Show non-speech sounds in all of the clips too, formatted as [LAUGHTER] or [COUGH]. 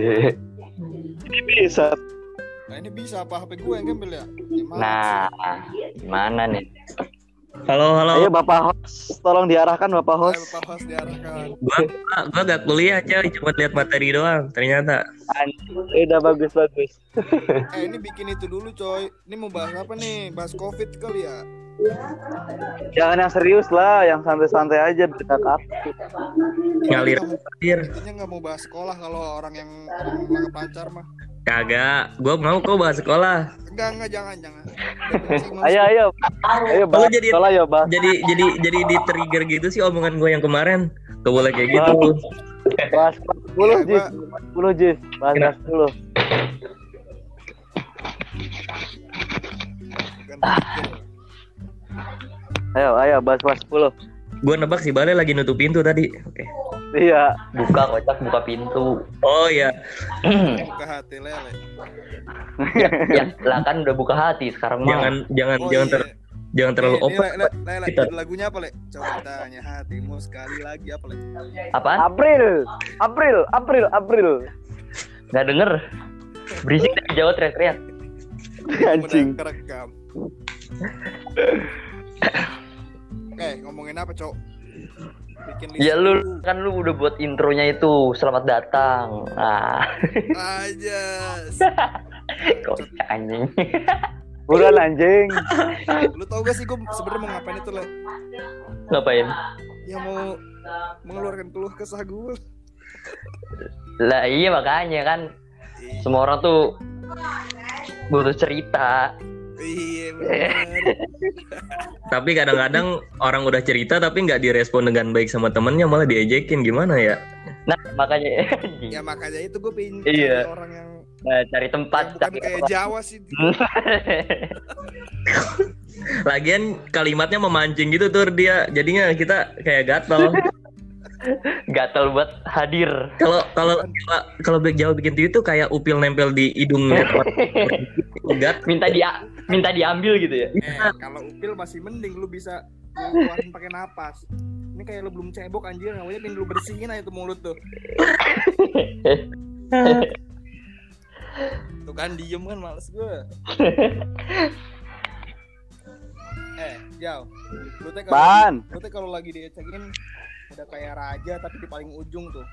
Ini bisa. Nah ini bisa apa HP gue yang ngambil ya? Gimana Nah, gimana nih? Halo, halo. Ayo Bapak host, tolong diarahkan Bapak host. Ayo, Pak Host diarahkan. Gua gua, gak kuliah coy, cuma lihat materi doang. Ternyata Eh, udah bagus bagus. Eh ini bikin itu dulu coy. Ini mau bahas apa nih? Bahas covid kali ya? Jangan yang serius lah, yang santai-santai aja kakak. ngalir Intinya nggak mau- bahas sekolah kalau orang yang orang nggak pacar mah. Kagak, gua mau kok bahas sekolah. Enggak enggak jangan jangan. [LAUGHS] Ayo ayo. Ayo bahas jadi- sekolah yuk bahas. Jadi jadi jadi di trigger gitu sih omongan gue yang kemarin. Gak boleh kayak gitu. Bahas 10 Ya, Jis. gua- 10 Jis. Bahas Kenapa? 10. Ayo ayo bahas bahas 10. Gue nebak si Bale lagi nutup pintu tadi. Oke. Iya. Buka kocak, buka pintu. Oh iya. Buka hati lele. ya, lah kan udah buka hati sekarang mah. Jangan jangan Oh, jangan iya. ter jangan terlalu nih, open. Le, Le, Le, Le, Kita. lagunya apa le? Coba tanya hatimu sekali lagi apa le? Apaan? April. April, April, April. Nggak denger. Berisik dari jauh teriak-teriak. Anjing. Udah kerekam. Eh ngomongin apa cok? Bikin list Ya lu dulu. kan lu udah buat intronya itu selamat datang. Nah, aja. [LAUGHS] kocak anjing. Buruan anjing. Lu tau gak sih gue sebenarnya mau ngapain itu le? Ngapain? Ya mau mengeluarkan keluh kesah gue. Lah iya makanya kan semua orang tuh butuh cerita. Iya. [LAUGHS] Tapi kadang-kadang orang udah cerita tapi nggak direspon dengan baik sama temennya malah diejekin gimana ya? Nah makanya [LAUGHS] ya makanya itu gue pengen Iya. orang yang Nah, cari tempat, bukan cari kayak tempat. Jawa sih. [LAUGHS] Lagian kalimatnya memancing gitu tuh dia. Jadinya kita kayak gatel. Gatel buat hadir. Kalau kalau kalau Black Jawa bikin TV tuh kayak upil nempel di hidungnya. Gat. Minta dia minta diambil gitu ya. Eh kalau upil masih mending lu bisa keluarin pakai napas. Ini kayak lu belum cebok anjir, namanya pengen lu bersihin aja tuh mulut tuh. Tuh kan diem kan males gue. eh, Jauh. Lu teh kalau Ban. lu teh kalau lagi diecekin udah kayak raja tapi di paling ujung tuh.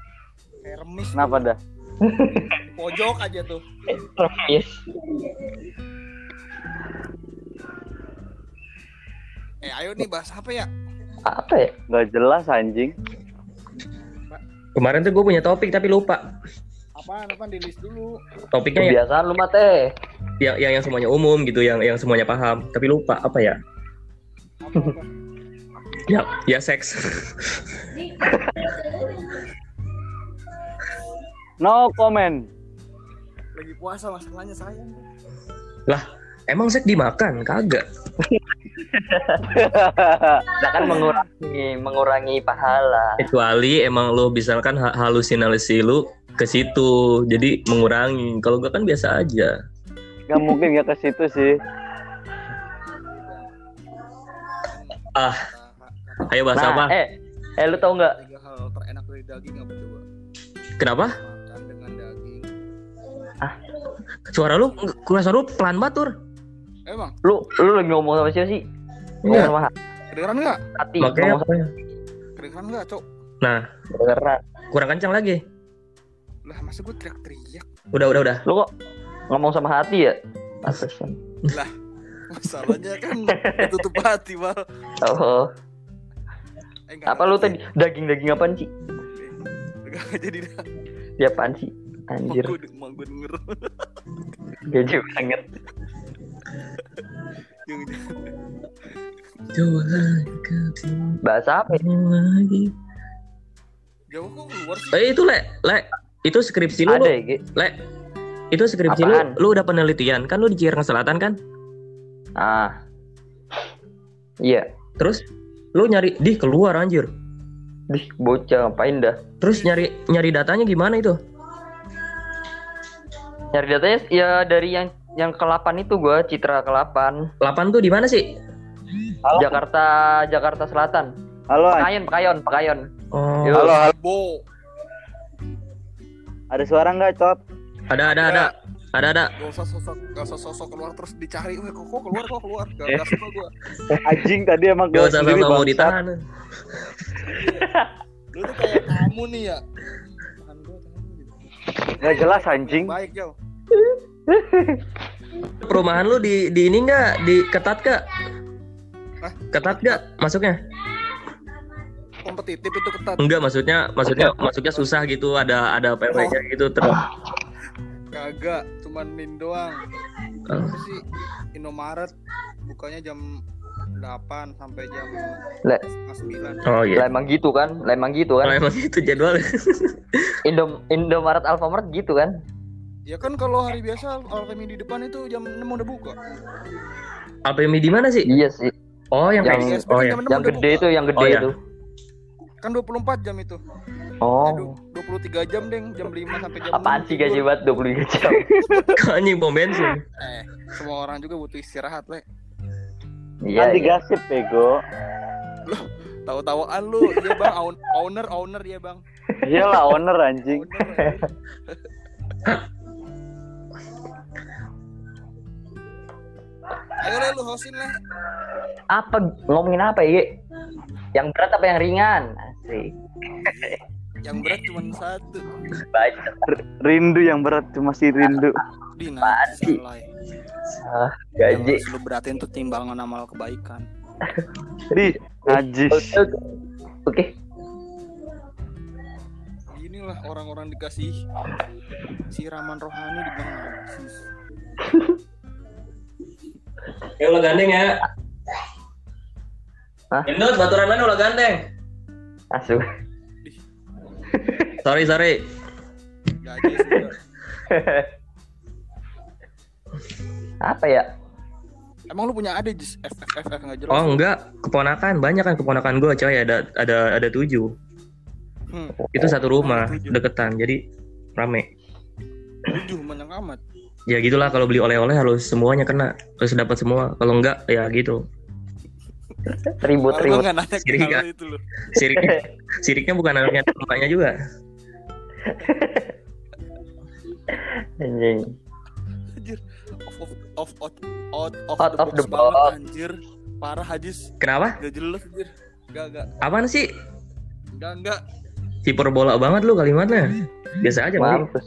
Kayak remis. Kenapa tuh. dah? Di pojok aja tuh. Yes. Eh, ayo nih bahas apa ya? Apa ya? Gak jelas anjing. Kemarin tuh gue punya topik tapi lupa. Apaan? Apaan di list dulu. Topiknya yang, Kebiasaan lu mate. yang yang yang semuanya umum gitu, yang yang semuanya paham. Tapi lupa apa ya? Ya ya seks. No comment. Lagi puasa masalahnya sayang. lah emang seks dimakan? Kagak. [LAUGHS] Nah kan mengurangi mengurangi pahala. Kecuali emang lo misalkan ha- halusinasi lu ke situ, jadi mengurangi. Kalau gue kan biasa aja. Gak mungkin gak ke situ sih. Ah, ayo bahas Nah, apa? eh, eh lu tau nggak? Tiga hal terenak dari daging apa coba? Kenapa? Makan dengan daging. Suara lu, kurang suara lu pelan banget Tur. Emang Lu lu lagi ngomong sama siapa sih? Ngomong Iya. sama kedengeran nggak? hati. Makanya Ngomong apa ya? Kedengeran nggak, cok? Nah, sama kedengeran. kurang kencang lagi. Lah masa gue teriak-teriak? Udah, udah, udah. Lu kok ngomong sama hati ya? Pantesan. Masalahnya kan [LAUGHS] tutup hati mal. Oh, Eh, apa lu tadi daging-daging apaan sih? Eh, nggak jadi dah. Ya apaan sih? Mau Anjir, mau gue denger. gaji banget. Bahasa apa ya? lagi. jauh kok keluar sih. Eh itu le, le, itu skripsi lu, Ada ya, Ge? le. Itu skripsi Apaan? lu, lu udah penelitian kan lu di Cikarang Selatan kan? Ah. Iya. Terus lu nyari, di keluar anjir. Dih, bocah ngapain dah? Terus nyari nyari datanya gimana itu? Nyari datanya ya dari yang yang ke-8 itu gua, Citra ke-8. 8 tuh di mana sih? Halo. Jakarta Jakarta Selatan. Halo. Pekayon, Pekayon, Pekayon. Oh, Yo. Halo, halo. Bo. Ada suara nggak, Cot? Ada ada ada. Ada ada. Gak usah sosok, gak usah sosok keluar terus dicari, weh kok kok keluar kok keluar, gak, gak suka gue. Anjing tadi emang Gak gua usah sendiri sama mau ditahan. [LAUGHS] Lu tuh kayak kamu nih ya. Tahan gua, tahan gua gitu. Nggak jelas anjing. Baik jauh. Perumahan lu di di ini enggak di ketat gak? Hah? Ketat gak masuknya? Kompetitif itu ketat. Enggak maksudnya maksudnya maksudnya susah gitu ada ada PW-nya gitu terus. Kagak, cuman min doang. Oh. Apa sih? Indomaret bukanya jam 8 sampai jam Le- setengah 9. Oh Lah iya. emang gitu kan? Lah emang gitu kan? emang itu jadwal. [LAUGHS] Indo Indomaret Alfamart gitu kan? Ya kan kalau hari biasa Alfamidi di depan itu jam 6 udah buka. Alpemi di mana sih? Iya sih. Oh yang Yang- oh jam 6 Yang udah gede buka. itu, yang gede Oh, iya. itu. Kan 24 jam itu. Oh. du- 23 jam deng, jam 5 sampai jam Apaan 6 sih gaji buat 23 jam? [LAUGHS] Anjing pom bensin. Eh, semua orang juga butuh istirahat, Le. Iya. Nanti iya. gasip bego. Tahu-tahuan lu, iya Bang, own- owner owner ya Bang. Iyalah owner anjing. Owner. Ayo Le, lu hostin Le. Apa ngomongin apa ya? Yang berat apa yang ringan? Asik. Yang berat cuma satu. Rindu yang berat cuma si rindu. Di salah. ya. Ah, Yang gaji. lu beratin tuh timbangan amal kebaikan. Di najis. Oke. Inilah orang-orang dikasih siraman rohani dibilang narsis. Ya ulah gandeng ya. Hah? Gendut baturan mana ulah gandeng. Asuh. Sorry sorry. Gaji sudah. apa ya? Emang lu punya adik Jis? F F F F nggak jelas. Oh enggak, keponakan banyak kan keponakan gue coy ada ada ada tujuh. Hmm, Itu satu rumah tujuh. deketan jadi rame. tujuh banyak amat. Ya gitulah kalau beli oleh-oleh harus semuanya kena harus dapat semua. Kalau enggak ya gitu. Ribut ribut. nggak nanya Sirik, kenal kan? itu lu. Sirik siriknya bukan anaknya rumahnya juga. [LAUGHS] Anjing. Anjir. Off off off out out of Out the of box the banget box. anjir. Parah Hajis. Kenapa? Gak jelas anjir. Gak gak Apaan sih? gak enggak. Hiperbola banget lu kalimatnya. Biasa aja kali. Mampus.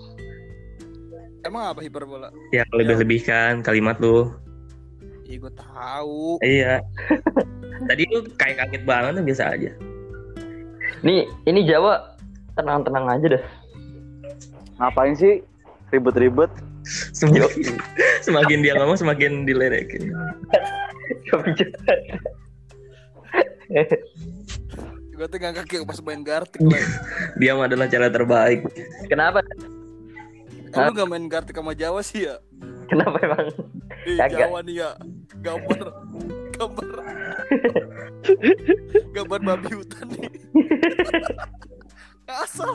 Emang apa hiperbola? Ya lebih-lebihkan kalimat lu. Iya gue tahu. Iya. [LAUGHS] Tadi lu kayak kaget banget tuh biasa aja. Nih, ini Jawa tenang-tenang aja dah. Ngapain sih ribet-ribet? Semakin, [LAUGHS] semakin dia ngomong semakin diledekin. [LAUGHS] Gue tuh gak kaki pas main gartik lah. Diam adalah cara terbaik. Kenapa? Lu gak main gartik sama Jawa sih ya? Kenapa emang? Di Kagak. Jawa nih ya. Gambar gambar gambar babi hutan nih. Asal.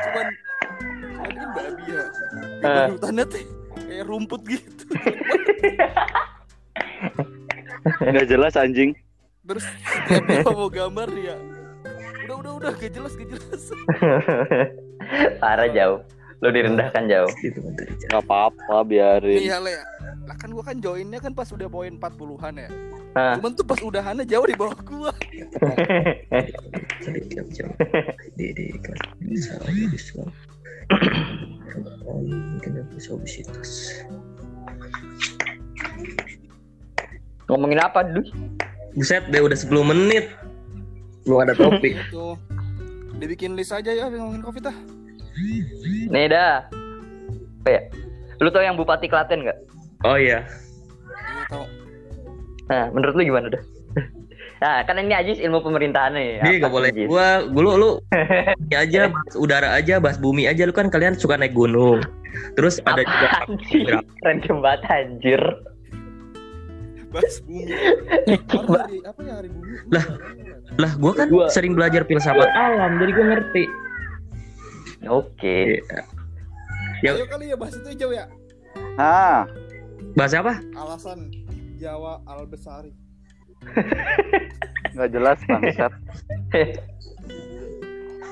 Cuman cuman kan babi ya. Gambar Eh. hutannya tuh kayak rumput gitu. Nggak jelas anjing. Terus setiap dia mau gambar ya. Udah udah udah gak jelas gak jelas. Parah jauh. Lu direndahkan jauh. [LAUGHS] Gitu kan. Nggak apa-apa biarin. Iya le. Lah kan gua kan joinnya kan pas udah poin 40-an ya. Ah. Cuman tuh pas udahannya jauh di bawah gua. Obesitas. Ngomongin apa, Duh? Buset deh udah 10 menit. Belum ada topik. Tuh. Dibikin list aja ya ngomongin covid ah. Nih dah. Apa ya? Lu tau yang Bupati Klaten nggak? Oh iya. Iya tau. Nah, menurut lu gimana dah? [LAUGHS] Nah, kan ini Ajis ilmu pemerintahan nih. Dia Apa gak boleh Ajis? gua lu lu [LAUGHS] ini aja bahas udara aja bahas bumi aja lu kan kalian suka naik gunung. Terus ada juga Apaan? Random banget anjir. Bahas bumi. Apa ya hari bumi? Lah. lah gua kan Gua- sering belajar filsafat alam jadi gua ngerti. Oke. Ya. Ayo kali ya bahas itu jauh ya. Nah, Bahas apa? Alasan Jawa Al Besari. [LAUGHS] nggak jelas bangsat. [LAUGHS]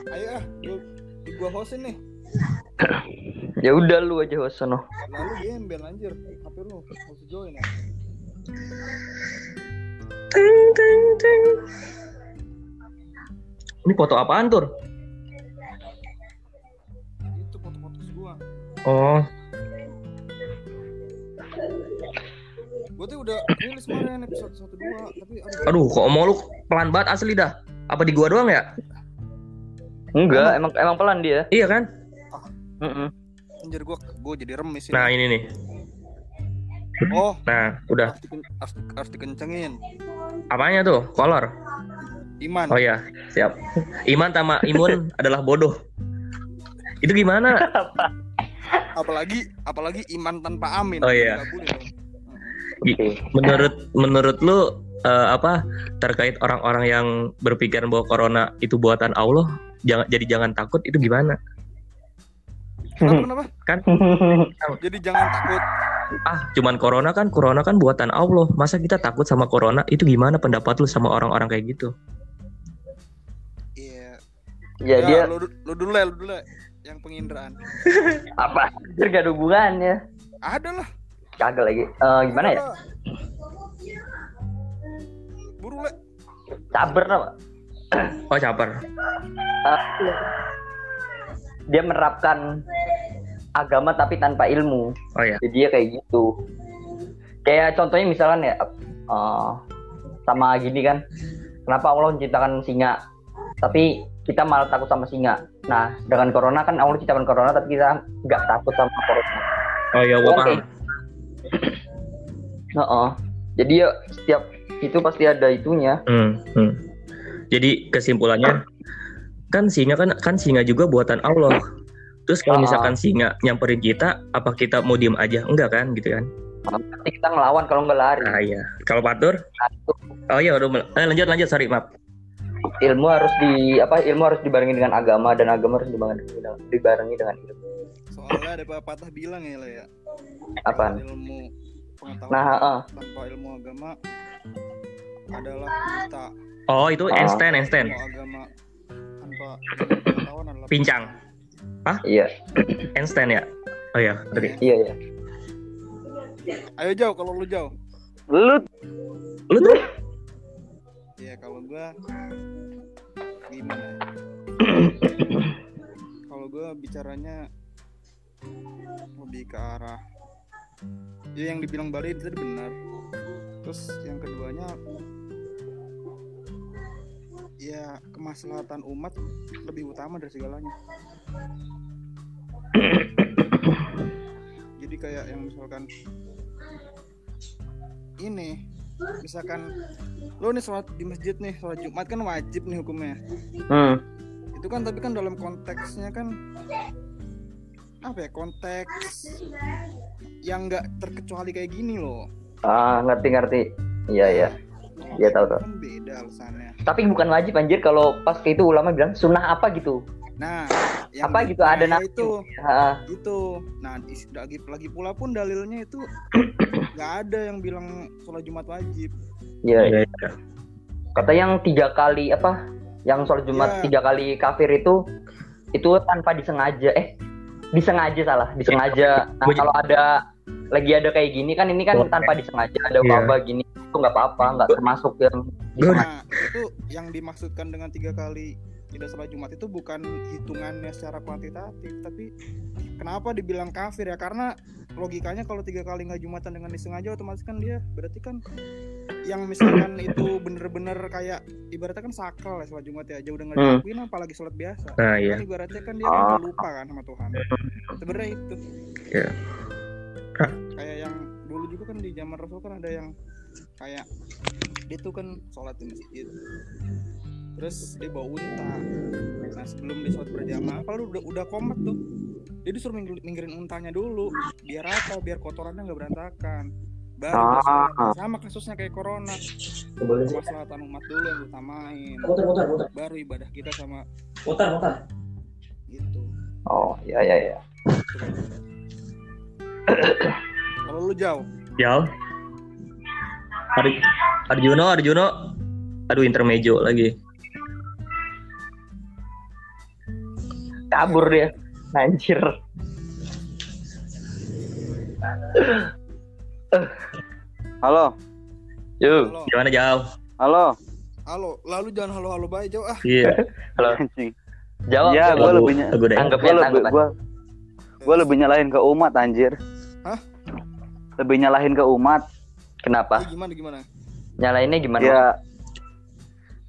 Ayo ah, lu gua hostin nih. [CLEARS THROAT] Ya udah lu aja host sono. Lalu gembel anjir. HP lu harus join ya. Ting, ting, ting. Ini foto apaan tur? Oh, Gua tuh udah rilis kemarin episode 1 2, tapi aduh, aduh, kok omong lu pelan banget asli dah. Apa di gua doang ya? Enggak, emang emang pelan dia. Iya kan? Heeh. anjir gua gua jadi remis ini. Nah ini nih. Oh, Nah, udah. harus, diken- harus, harus dikencengin. Apanya tuh? Kolor. Iman. Oh iya, siap. Iman sama imun [LAUGHS] adalah bodoh. Itu gimana? Apalagi apalagi iman tanpa amin. Oh, iya. Gi- Menurut menurut lu eh, apa terkait orang-orang yang berpikiran bahwa corona itu buatan Allah, jangan jadi jangan takut itu gimana? Kenapa, kenapa? Kan [LAUGHS] Jadi jangan takut. ah cuman corona kan corona kan buatan Allah. Masa kita takut sama corona? Itu gimana pendapat lu sama orang-orang kayak gitu? Iya. Ya Ya, dia lu, lu dulu ya, lu dulu ya. Yang penginderaan. [LAUGHS] apa? Dia gak ada hubungannya. Ada lah. Kagak lagi. Eh gimana ya? Buru le. Sabar nama. Oh caper. Eh, dia menerapkan agama tapi tanpa ilmu. Oh ya. Jadi dia kayak gitu. Kayak contohnya misalkan ya eh, sama gini kan. Kenapa Allah menciptakan singa? Tapi kita malah takut sama singa. Nah, dengan corona kan Allah ciptakan corona tapi kita nggak takut sama corona. Oh iya, gua paham. [CLEARS THROAT] Heeh. Jadi ya setiap itu pasti ada itunya. Hmm, hmm. Jadi kesimpulannya kan singa kan kan singa juga buatan Allah. Terus kalau misalkan singa nyamperin kita, apa kita mau diem aja? Enggak kan, gitu kan? Nanti kita ngelawan kalau nggak lari. Ah iya. Kalau patur? Oh iya, udah. Eh, lanjut lanjut, sorry maaf. Ilmu harus di apa? Ilmu harus dibarengi dengan agama dan agama harus dibarengi dengan, dibarengi dengan ilmu. Soalnya ada pepatah bilang ya le ya. Apaan? Ilmu pengetahuan Nah, heeh. tanpa ilmu agama adalah buta. Oh itu Ah. Einstein, Einstein. Ilmu agama tanpa pengetahuan adalah Pincang. Iya, Einstein ya? Oh iya, ngerti. iya, iya. Ayo jauh kalau lu jauh. Lu Lu tuh Iya kalau gua gimana? ya? kalau gua bicaranya lebih ke arah ya yang dibilang Bali itu benar. Terus yang keduanya ya kemaslahatan umat lebih utama dari segalanya. Jadi kayak yang misalkan ini misalkan lo nih sholat di masjid nih sholat jumat kan wajib nih hukumnya Hmm. itu kan tapi kan dalam konteksnya kan apa ya konteks yang nggak terkecuali kayak gini loh Ah, ngerti ngerti. Iya, iya. Iya, tahu, tahu. kan beda alasannya Tapi bukan wajib anjir kalau pas itu ulama bilang sunnah apa gitu. nah Apa gitu, ada nah, itu Ah, itu nah lagi lagi pula pun dalilnya itu [COUGHS] nggak ada yang bilang sholat jumat wajib iya, iya. Iya, iya. Kata yang tiga kali apa? Yang sholat Jumat Iya. tiga kali kafir itu itu tanpa disengaja. Eh, disengaja salah, disengaja. Nah, Gua juga- kalau ada lagi ada kayak gini kan ini kan Oh. tanpa disengaja ada Iya. wabah gini itu nggak apa-apa, nggak termasuk yang nah itu yang dimaksudkan dengan tiga kali tidak sholat jumat itu bukan hitungannya secara kuantitatif tapi kenapa dibilang kafir ya karena logikanya kalau tiga kali nggak jumatan dengan disengaja otomatis kan dia berarti kan yang misalkan [COUGHS] itu bener-bener kayak ibaratnya kan sakral ya sholat jumat ya aja udah nggak Hmm. dilakuin apalagi sholat biasa Nah iya. kan ibaratnya kan dia kan udah lupa kan sama Tuhan sebenarnya itu Iya. Ah. kayak yang dulu juga kan di zaman Rasul kan ada yang kayak dia tuh kan sholat di masjid terus dia bawa unta nah sebelum dia sholat berjamaah kalau udah udah komat tuh dia disuruh minggir- minggirin untanya dulu biar apa biar kotorannya nggak berantakan baru sholat. Ah. sama kasusnya kayak corona kemaslahatan umat dulu yang utamain Muter, muter, muter. baru ibadah kita sama Muter, muter. gitu Oh, iya iya iya. kalau lu jauh Jal. Ar Arjuno, Arjuno. Aduh intermejo lagi. Kabur dia anjir Halo, yuk Halo, Gimana jauh? halo. halo, lalu jangan halo halo baik jauh ah. Iya. halo jawab Ya, lagu daerah. Anggap Gue ya, lebih tanggapan. gua, gua lebih nyalahin ke umat anjir. Hah? Lebih nyalahin ke umat. kenapa Eh, gimana gimana? nyalainnya gimana Ya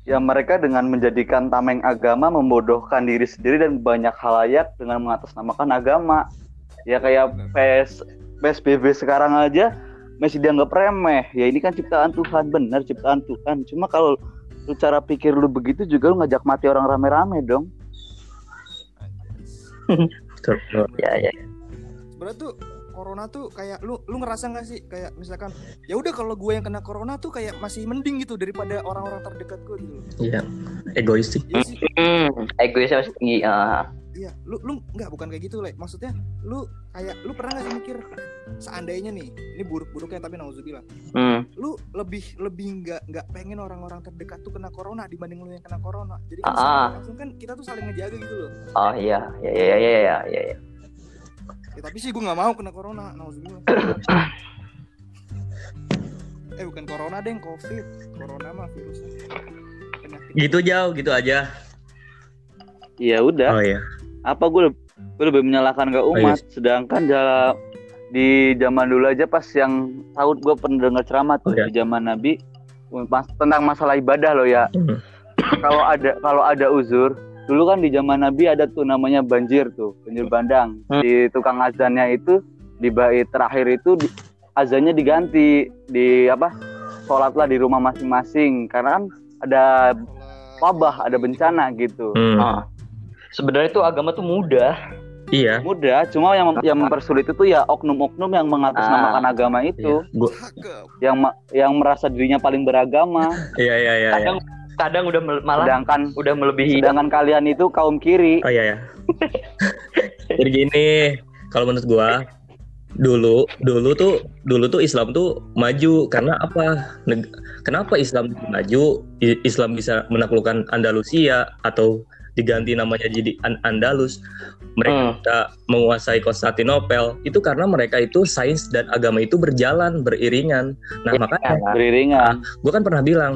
ya mereka dengan menjadikan tameng agama membodohkan diri sendiri dan banyak halayak dengan mengatasnamakan agama. Ya kayak PS PSBB sekarang aja masih dianggap remeh. Ya ini kan ciptaan Tuhan, benar ciptaan Tuhan. Cuma kalau lu cara pikir lu begitu juga lu ngajak mati orang rame-rame dong. [LAUGHS] Betul, betul. ya ya Sebenarnya tuh corona tuh kayak lu lu ngerasa nggak sih kayak misalkan ya udah kalau gue yang kena corona tuh kayak masih mending gitu daripada orang-orang terdekat gue gitu loh. Iya. Egois sih. Iya sih. hmm, egoisnya masih tinggi ah. Iya, lu lu nggak bukan kayak gitu, Le. Maksudnya lu kayak lu pernah nggak sih mikir seandainya nih, ini buruk-buruknya tapi nauzubillah. hmm. Lu lebih lebih nggak nggak pengen orang-orang terdekat tuh kena corona dibanding lu yang kena corona. Jadi kan ah. langsung kan kita tuh saling ngejaga gitu loh. oh iya ya ya ya ya ya, ya, tapi sih gue nggak mau kena corona, nauzubillah. eh bukan corona deh, covid. Corona mah virus. Penyakit. Gitu jauh, gitu aja. Ya udah. Oh iya. apa gue gue lebih menyalahkan ke umat sedangkan dalam di zaman dulu aja pas yang tahu gue pernah dengar ceramah tuh Iya. di zaman Nabi mas- tentang masalah ibadah loh ya Hmm. kalau ada kalau ada uzur dulu kan di zaman Nabi ada tuh namanya banjir tuh banjir bandang Hmm. di tukang azannya itu di bait terakhir itu di, azannya diganti di apa sholatlah di rumah masing-masing karena kan ada wabah ada bencana gitu Hmm. Ah. sebenarnya tuh agama tuh mudah Iya. mudah cuma yang yang mempersulit itu ya oknum-oknum yang mengatasnamakan Ah. agama itu Iya. Gua yang yang merasa dirinya paling beragama iya iya iya. iya. Kadang udah malah sedangkan udah melebihi sedangkan kalian itu kaum kiri Oh iya ya. [LAUGHS] Jadi gini, kalau menurut gua dulu dulu tuh dulu tuh Islam tuh maju karena apa? Neg- Kenapa Islam maju? I- Islam bisa menaklukkan Andalusia atau diganti namanya jadi An- Andalus. Mereka Hmm. bisa menguasai Konstantinopel itu karena mereka itu sains dan agama itu berjalan beriringan. Nah, Ya, makanya kan? beriringan gue kan pernah bilang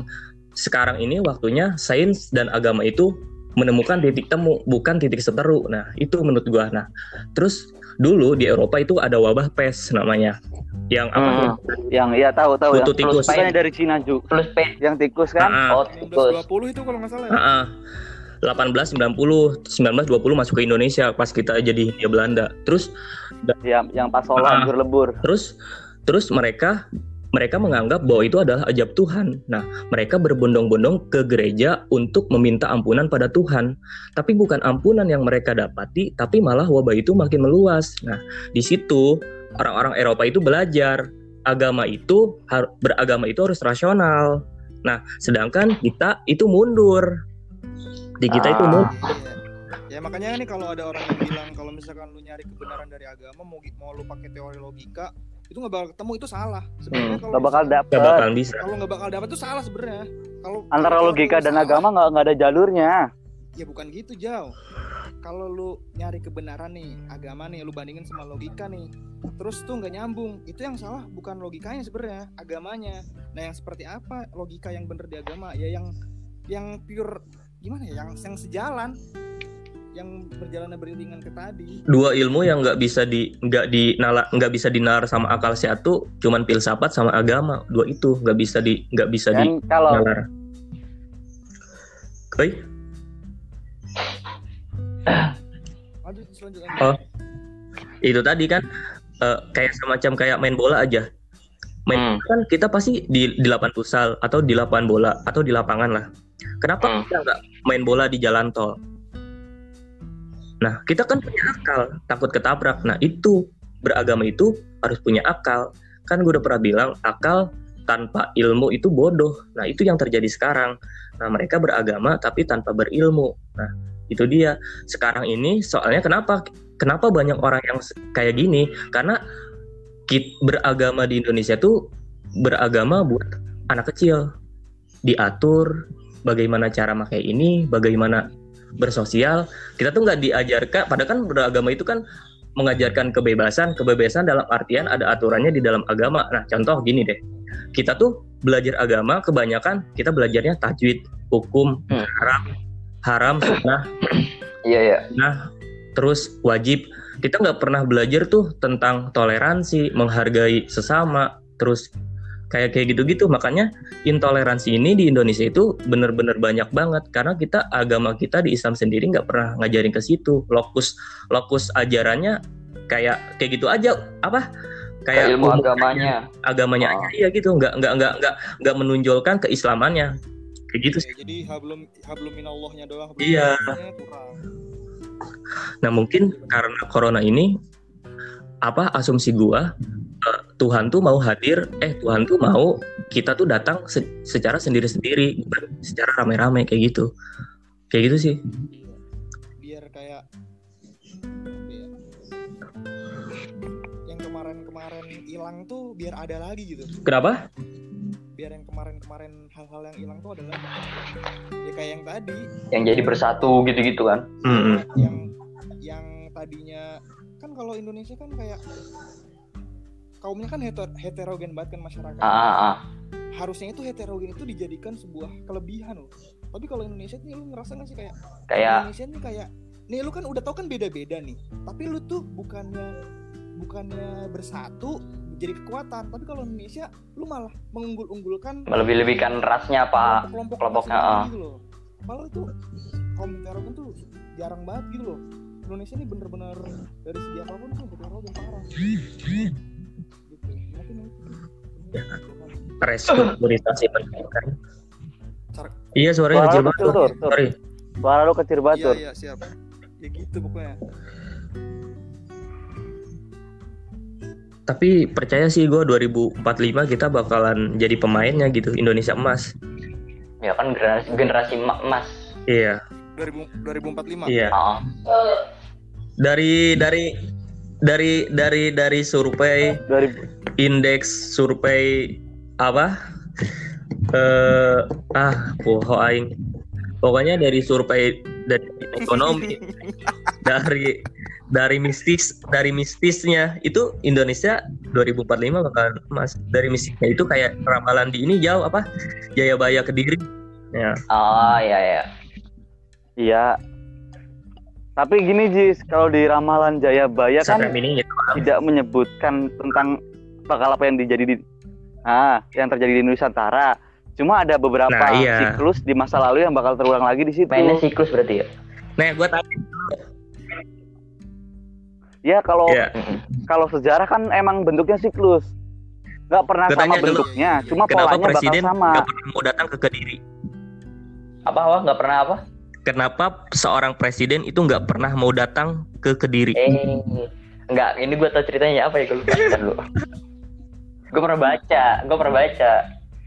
sekarang ini waktunya sains dan agama itu menemukan titik temu bukan titik seteru nah itu menurut gua nah terus dulu di Eropa itu ada wabah pes namanya yang apa Hmm. yang ya tahu tahu Kutu yang tikus. bukannya dari Cina juga plus P yang tikus kan Ah, oh tikus 1920 itu kalau nggak salah ya. ah, ah. 1890 1920 masuk ke Indonesia pas kita jadi Hindia Belanda terus yang yang pas sholat Ah. hancur lebur terus terus mereka mereka menganggap bahwa itu adalah ajab Tuhan. Nah, mereka berbondong-bondong ke gereja untuk meminta ampunan pada Tuhan. Tapi bukan ampunan yang mereka dapati, tapi malah wabah itu makin meluas. Nah, di situ orang-orang Eropa itu belajar agama itu beragama itu harus rasional. Nah, sedangkan kita itu mundur. Di kita itu Ah. mundur. Ya makanya nih kalau ada orang yang bilang kalau misalkan lu nyari kebenaran dari agama mau mau lu pakai teori logika itu nggak bakal ketemu itu salah. Sebenarnya Hmm, kalau nggak bakal misalkan- dapet Gak bakalan bisa. kalau nggak bakal dapat itu salah sebenarnya. Kalau antara kalau logika dan salah, agama nggak nggak ada jalurnya Ya bukan gitu jauh. Kalau lu nyari kebenaran nih agama nih lu bandingin sama logika nih, terus tuh nggak nyambung. Itu yang salah bukan logikanya sebenarnya, agamanya. Nah yang seperti apa logika yang bener di agama? Ya yang yang pure gimana ya? Yang yang sejalan, yang berjalan beriringan ke tadi. Dua ilmu yang nggak bisa di nggak di nggak bisa dinalar sama akal sehat tuh cuman filsafat sama agama. Dua itu nggak bisa di nggak bisa di dan kalau nalar. Oi. Oh. itu tadi kan eh, kayak semacam kayak main bola aja. Main Hmm. kan kita pasti di di lapangan futsal atau di lapangan bola atau di lapangan lah. Kenapa Hmm. kita nggak main bola di jalan tol? Nah, kita kan punya akal, takut ketabrak. Nah, itu beragama itu harus punya akal. Kan gue udah pernah bilang, akal tanpa ilmu itu bodoh. Nah, itu yang terjadi sekarang. Nah, mereka beragama tapi tanpa berilmu. Nah, itu dia. Sekarang ini soalnya kenapa kenapa banyak orang yang kayak gini? Karena kit beragama di Indonesia tuh beragama buat anak kecil. Diatur bagaimana cara pakai ini, bagaimana bersosial kita tuh nggak diajarkan padahal kan beragama itu kan mengajarkan kebebasan kebebasan dalam artian ada aturannya di dalam agama. Nah contoh gini deh. Kita tuh belajar agama kebanyakan kita belajarnya tajwid hukum Hmm. haram haram sunnah. [CLEARS THROAT] Iya iya. Nah, terus wajib. Kita nggak pernah belajar tuh tentang toleransi, menghargai sesama, terus kayak kayak gitu-gitu. Makanya intoleransi ini di Indonesia itu bener-bener banyak banget karena kita agama kita di Islam sendiri nggak pernah ngajarin ke situ. Lokus lokus ajarannya kayak kayak gitu aja apa? Kayak Ilmu agamanya. agamanya Oh. aja iya gitu, nggak nggak nggak nggak nggak menunjukkan keislamannya. Kayak gitu sih. Ya, jadi hablum hablum minallahnya doang. hablum Iya. kurang. Nah mungkin karena corona ini apa asumsi gua Tuhan tuh mau hadir, eh Tuhan tuh mau kita tuh datang se- secara sendiri-sendiri, bukan secara rame-rame kayak gitu, kayak gitu sih. Biar kayak ya, yang kemarin-kemarin hilang tuh biar ada lagi gitu. Kenapa? Biar yang kemarin-kemarin hal-hal yang hilang tuh ada lagi. Ya kayak yang tadi, Yang jadi bersatu gitu-gitu kan. Mm-mm. yang yang tadinya kan kalau Indonesia kan kayak kaumnya kan heter- heterogen banget kan masyarakat. Ah, ah, ah. Harusnya itu heterogen itu dijadikan sebuah kelebihan loh. Tapi kalau Indonesia nih lu ngerasa gak sih kayak Kayak Indonesia nih kayak nih lu kan udah tau kan beda-beda nih. Tapi lu tuh bukannya bukannya bersatu jadi kekuatan. Tapi kalau Indonesia lu malah mengunggul-unggulkan melebih-lebihkan rasnya apa? kelompok kelompoknya, ah. gitu loh. Padahal itu kaum heterogen tuh jarang banget gitu loh. Indonesia ini bener-bener dari segi apa pun tuh heterogen parah. Itu. Restrukturisasi pendidikan. Cara- Iya suaranya Suara kecil lu banget. Tur. Sorry. Suara lu kecil banget, Iya iya siap. Ya gitu pokoknya. Tapi percaya sih gue 2045 kita bakalan jadi pemainnya gitu Indonesia emas. Ya kan generasi, generasi emas. Iya, 2000, 2045. iya. Ah, Dari dari dari dari dari survei 2000 indeks survei apa? [LAUGHS] Eh ah poho aing. Pokoknya dari survei dari ekonomi [LAUGHS] dari dari mistis dari mistisnya. Itu Indonesia 2045 bakal emas dari mistisnya. Itu kayak ramalan di ini jauh apa? Jayabaya Kediri. Ya. Oh iya iya. Iya. Tapi gini Jis, kalau di ramalan Jayabaya kan sampai ini gitu tidak menyebutkan tentang bakal apa yang dijadi di ah yang terjadi di Nusantara. Cuma ada beberapa Nah, iya. siklus di masa lalu yang bakal terulang lagi di situ. Mainnya siklus berarti ya. nah gue tanya Ya kalau Mm-mm. kalau sejarah kan emang bentuknya siklus. Nggak pernah Gua sama tanya dulu. bentuknya, cuma kenapa polanya bakal presiden sama. nggak pernah mau datang ke Kediri Apa apa nggak pernah apa? kenapa seorang presiden itu nggak pernah mau datang ke Kediri Eh enggak, ini gue tau ceritanya apa ya gue lupa dulu. Gue pernah baca, gue pernah baca.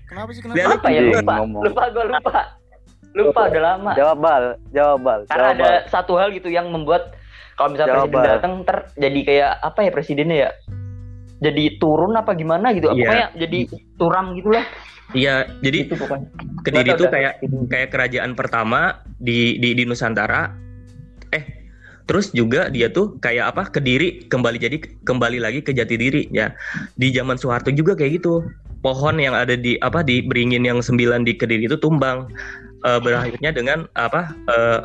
Kenapa sih Lihat kenapa? Apa ya lupa? ngomong. Lupa gue lupa. Lupa udah lama. Jawab bal, jawab bal, Karena jawab ada bal. satu hal gitu yang membuat kalau misalnya Jawaban. presiden datang ter jadi kayak apa ya presidennya ya? Jadi turun apa gimana gitu? Iya. Pokoknya jadi turam gitu lah. iya jadi Itu pokoknya. Kediri itu kayak kayak kerajaan pertama di di di Nusantara eh terus juga dia tuh kayak apa Kediri kembali jadi kembali lagi ke jati diri ya di zaman Soeharto juga kayak gitu pohon yang ada di apa di beringin yang sembilan di Kediri itu tumbang Eh, berakhirnya dengan apa eh,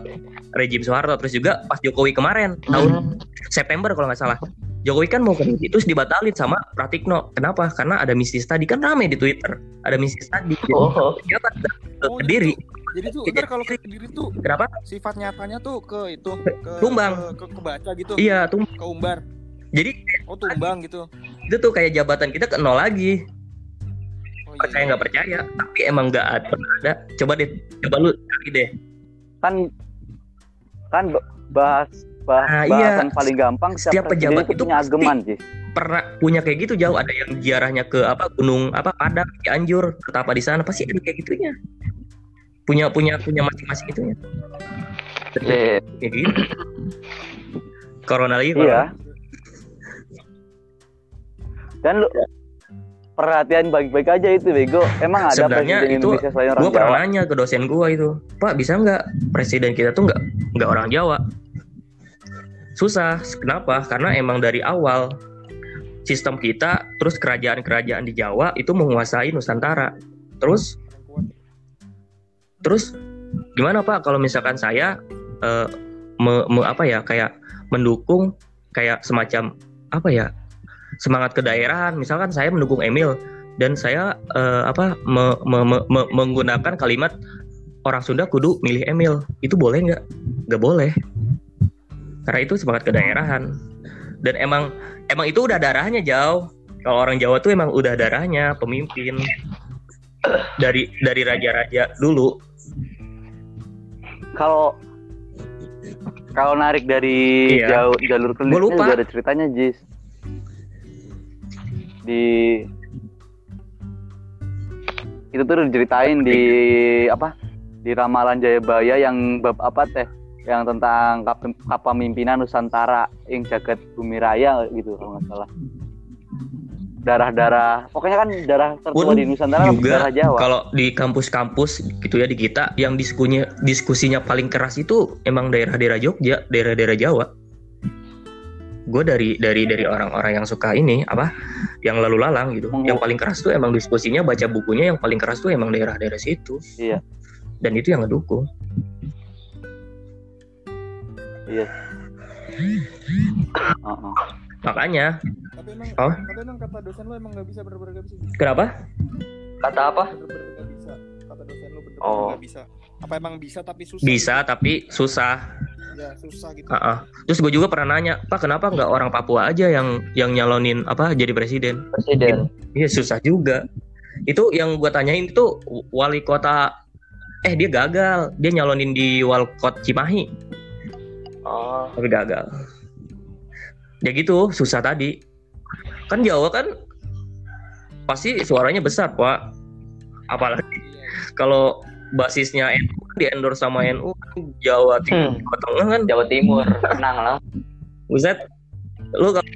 rejim Soeharto terus juga pas Jokowi kemarin tahun Hmm. September kalau nggak salah. Jokowi kan mau ke Kediri terus dibatalin sama Pratikno. Kenapa? Karena ada mistis tadi kan rame di Twitter. Ada mistis tadi. Oh, dia kan ke Oh, Kediri. Jadi tuh ntar kalau ke Kediri tuh Kenapa? sifat nyatanya tuh ke itu ke Tumbang. ke, ke kebaca gitu. Iya, tuh. Ke umbar. Jadi Oh tumbang gitu. itu tuh kayak jabatan kita ke nol lagi. Oh, Percaya nggak percaya, tapi emang nggak ada, pernah ada. Coba deh, coba lu cari deh. Kan kan bahas bahas Ah, iya. bahasan paling gampang Setiap pejabat itu punya ageman Jis. Pernah punya kayak gitu jauh ada yang ziarahnya ke apa gunung apa Padang, Cianjur, ketapa di sana pasti ada kayak gitunya. Punya punya punya masing-masing itunya. iya, iya. Kayak gitu. Corona lagi. Iya. corona. Dan lu perhatian baik-baik aja itu bego. Emang ada Sebenarnya presiden itu Indonesia selain orang gue pernah Jawa? nanya ke dosen gue itu pak bisa nggak presiden kita tuh nggak nggak orang Jawa susah kenapa karena emang dari awal sistem kita terus kerajaan-kerajaan di Jawa itu menguasai Nusantara terus. Terus gimana pak kalau misalkan saya eh, me- me- apa ya kayak mendukung kayak semacam apa ya semangat kedaerahan. Misalkan saya mendukung Emil dan saya eh, apa me- me- me- me- menggunakan kalimat orang Sunda kudu milih Emil. Itu boleh nggak? Nggak boleh. Karena itu semangat kedaerahan. Dan emang emang itu udah darahnya jauh kalau orang Jawa tuh emang udah darahnya pemimpin. Dari dari raja-raja dulu Kalau kalau narik dari Iya. jauh jalur lupa. juga ada ceritanya Jis. Di itu tuh diceritain di apa di ramalan Jayabaya yang bab apa teh yang tentang kap- kepemimpinan Nusantara yang jagat bumi raya gitu kalau nggak salah darah-darah pokoknya kan darah tertua Pun di Nusantara juga darah Jawa kalau di kampus-kampus gitu ya di kita yang diskusinya diskusinya paling keras itu emang daerah-daerah Jogja, daerah-daerah Jawa. Gue dari dari dari orang-orang yang suka ini apa, yang lalu lalang gitu. Menggu- Yang paling keras tuh emang diskusinya baca bukunya yang paling keras tuh emang daerah-daerah situ. Iya. Dan itu yang ngedukung. iya Heeh. Makanya Tapi emang, Oh. tapi emang kata dosen lo emang nggak bisa bener-bener nggak bisa. kenapa? Kata apa? Bener-bener nggak bisa. Kata dosen lo bener-bener Oh. bisa. Apa emang bisa tapi susah? Bisa tapi susah. Ya susah gitu. Heeh. Terus gue juga pernah nanya, Pak kenapa nggak orang Papua aja yang yang nyalonin apa jadi presiden? Presiden. Iya susah juga. Itu yang gue tanyain itu wali kota eh dia gagal, dia nyalonin di Walkot Cimahi Oh. tapi gagal. Ya gitu, susah tadi. Kan Jawa kan pasti suaranya besar, Pak. Apalagi Iya. kalau basisnya NU di endorse sama NU Jawa Timur, Hmm. Jawa Tengah kan Jawa Timur. Menang lah. Buset. Lu kalau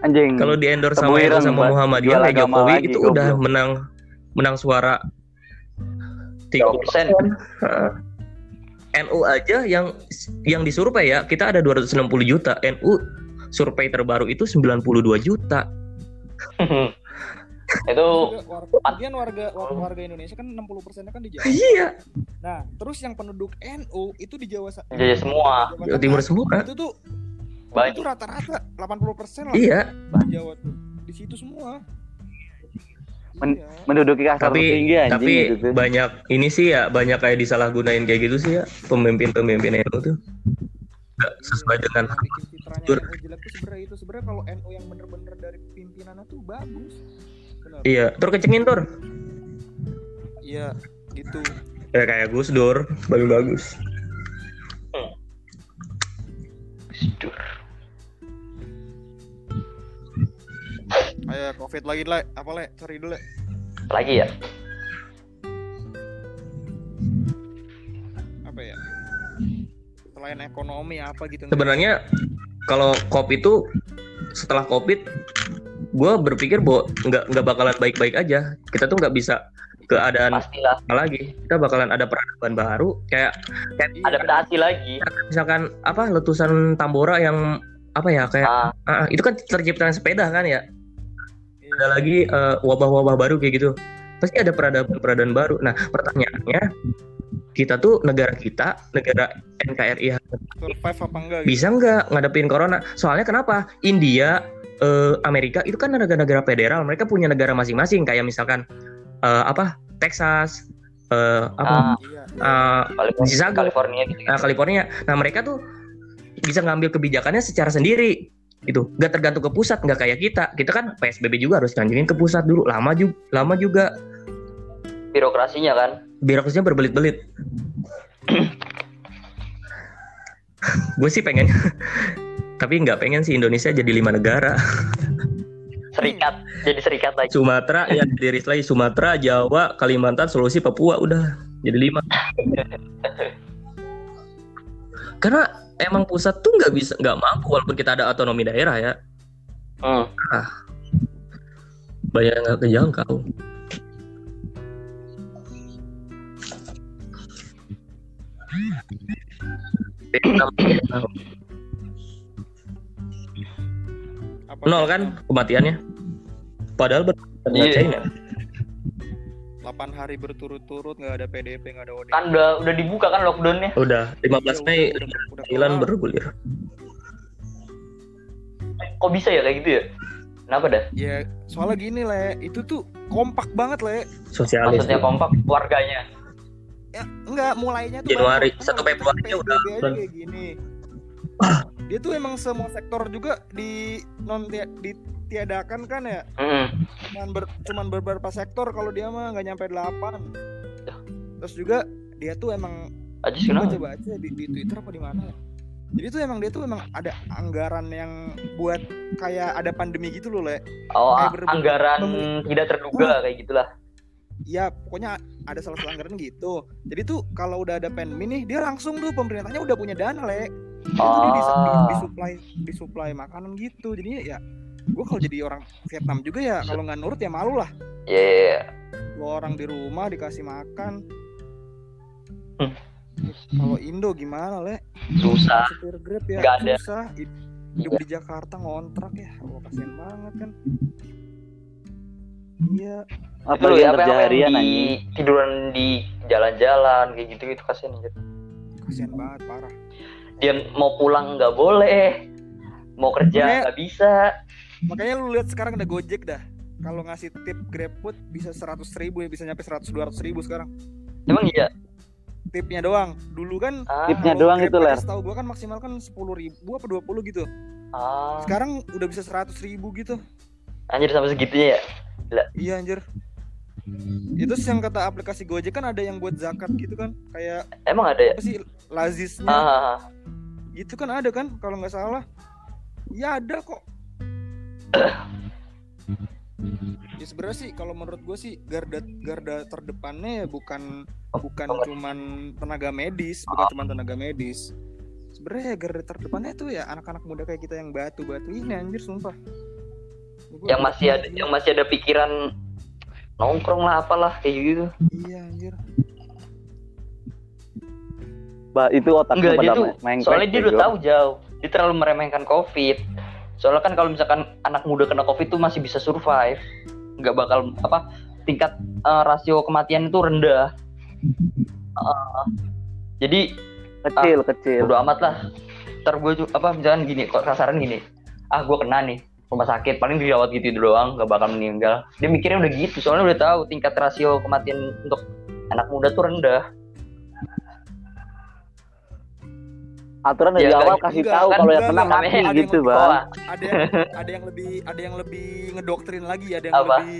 anjing kalau di endorse sama NU sama. Muhammadiyah kayak Jokowi lagi, itu goblok. udah menang menang suara 30%. Heeh. NU aja yang yang disurvei ya kita ada 260 juta NU survei terbaru itu 92 juta [LAUGHS] itu warga, kemudian warga war- warga Indonesia kan 60 persennya kan di Jawa. iya Nah, terus yang penduduk NU itu di Jawa Jawa semua. Jawa Jawa Timur semua Itu tuh Banyak. itu rata-rata 80 persen lah iya di Jawa tuh. Di situ semua. Men- Iya. menduduki kasar tapi tertinggi anjing tapi gitu banyak ini sih ya banyak kayak disalahgunain kayak gitu sih ya pemimpin-pemimpin NU tuh nggak sesuai dengan bikin citranya jujur. NU jelek tuh sebenarnya itu sebenarnya kalau NU yang bener-bener dari pimpinannya tuh bagus. Benar. iya tur kecengin tur Iya, gitu. ya kayak Gus Dur paling bagus Ayo Covid lagi le, apa le? Sorry dulu le. Lagi ya? Selain ekonomi apa gitu? sebenarnya kalau covid itu setelah covid gue berpikir bahwa nggak nggak bakalan baik-baik aja kita tuh nggak bisa keadaan Pastilah. lagi kita bakalan ada peradaban baru kayak kayak. Adaptasi lagi. misalkan apa letusan Tambora yang apa ya kayak Ah, ah, itu kan tercipta sepeda kan ya Iya. ada lagi eh, wabah-wabah baru kayak gitu pasti ada peradaban-peradaban baru nah pertanyaannya kita tuh negara kita negara NKRI survive apa enggak gitu? bisa nggak ngadepin corona soalnya kenapa India eh, Amerika itu kan negara-negara federal mereka punya negara masing-masing kayak misalkan eh, apa Texas eh, apa ah, Iya. California, Chicago. California gitu. Nah, California. Nah, mereka tuh bisa ngambil kebijakannya secara sendiri. Itu nggak tergantung ke pusat, nggak kayak kita. Kita kan PSBB juga harus nganjurin ke pusat dulu. Lama juga, lama juga. Birokrasinya kan. Birokrasinya berbelit-belit. Gue sih pengen, [LAUGHS] tapi nggak pengen sih Indonesia jadi lima negara. Serikat. Jadi serikat lagi. Sumatera ya [LAUGHS] diri lagi Sumatera, Jawa, Kalimantan, Sulawesi, Papua udah jadi lima. Karena emang pusat tuh nggak bisa nggak mampu walaupun kita ada otonomi daerah ya. Hmm. banyak yang nggak kejangkau Apa nol kan kematiannya padahal ber Iya. China 8 hari berturut-turut nggak ada PDP nggak ada ODP Kan udah udah dibuka kan lockdownnya. udah 15 Mei Udah- udah- udah Thailand kelar. bergulir Kok bisa ya kayak gitu ya? Kenapa dah? ya soalnya gini le itu tuh kompak banget le sosialis Maksudnya kompak warganya. Ya enggak mulainya tuh Januari, satu Februari udah aja kayak gini [CLEARS THROAT] dia tuh emang semua sektor juga di non ditiadakan kan ya Mm-mm. cuman ber, cuman beberapa sektor kalau dia mah nggak nyampe 8 Ya. terus juga dia tuh emang Ajis gue kenapa? baca-baca di, di Twitter apa di mana ya jadi tuh emang dia tuh emang ada anggaran yang buat kayak ada pandemi gitu loh le Oh, Kayak anggaran tidak terduga kayak gitulah. Ya pokoknya ada salah satu anggaran gitu jadi tuh kalau udah ada pandemi nih dia langsung tuh pemerintahnya udah punya dana le Jadi di, Oh. disuplai disuplai makanan gitu jadinya ya gue kalau jadi orang Vietnam juga ya kalau nggak nurut ya malu lah Iya, iya, iya. lo orang di rumah dikasih makan Hmm. kalau Indo gimana le susah. supir grab ya Nggak ada. susah Hid- hidup di Jakarta ngontrak ya oh, kasihan banget kan iya apa kerja yang harian di anjing tiduran di jalan-jalan kayak gitu gitu kasihan anjir. kasihan banget parah Dia mau pulang nggak boleh, mau kerja Makanya- nggak bisa. makanya lu lihat sekarang ada Gojek dah kalau ngasih tip GrabFood bisa seratus ribu ya bisa nyampe seratus dua ratus ribu sekarang Emang iya? tipnya doang dulu kan Ah, Tipnya doang itu, Ler. setahu gua kan maksimal kan sepuluh ribu apa dua puluh gitu ah. sekarang udah bisa seratus ribu gitu Anjir sampai segitunya ya? iya anjir itu sih yang kata aplikasi Gojek kan ada yang buat zakat gitu kan? Kayak Emang ada ya? apa sih lazisnya? Ah, ah, ah. gitu kan ada kan kalau nggak salah. Ya ada kok. Ya sebenarnya sih kalau menurut gue sih garda garda terdepannya ya bukan bukan cuman tenaga medis bukan cuman tenaga medis. Sebenarnya ya garda terdepannya tuh ya anak-anak muda kayak kita yang batu-batu ini anjir sumpah. Gua- yang masih ada yang masih ada pikiran nongkrong lah apalah kayak gitu. iya anjir Bah, itu otaknya Enggak dia pada tuh main soalnya dia udah tahu jauh. Dia terlalu meremehkan COVID. Soalnya kan kalau misalkan anak muda kena COVID tuh masih bisa survive. Nggak bakal apa tingkat eh, rasio kematian itu rendah. Eh, jadi kecil kecil udah amat lah. Ntar gue juga apa misalkan gini kok kasaran gini. Ah gue kena nih rumah sakit paling dirawat gitu doang nggak bakal meninggal. Dia mikirnya udah gitu soalnya udah tahu tingkat rasio kematian untuk anak muda tuh rendah. Aturan dari Ya, awal enggak, kasih enggak, tahu kan kalau yang kena mati gitu bang. ada yang ada yang lebih ada yang lebih ngedoktrin lagi ada yang Apa? lebih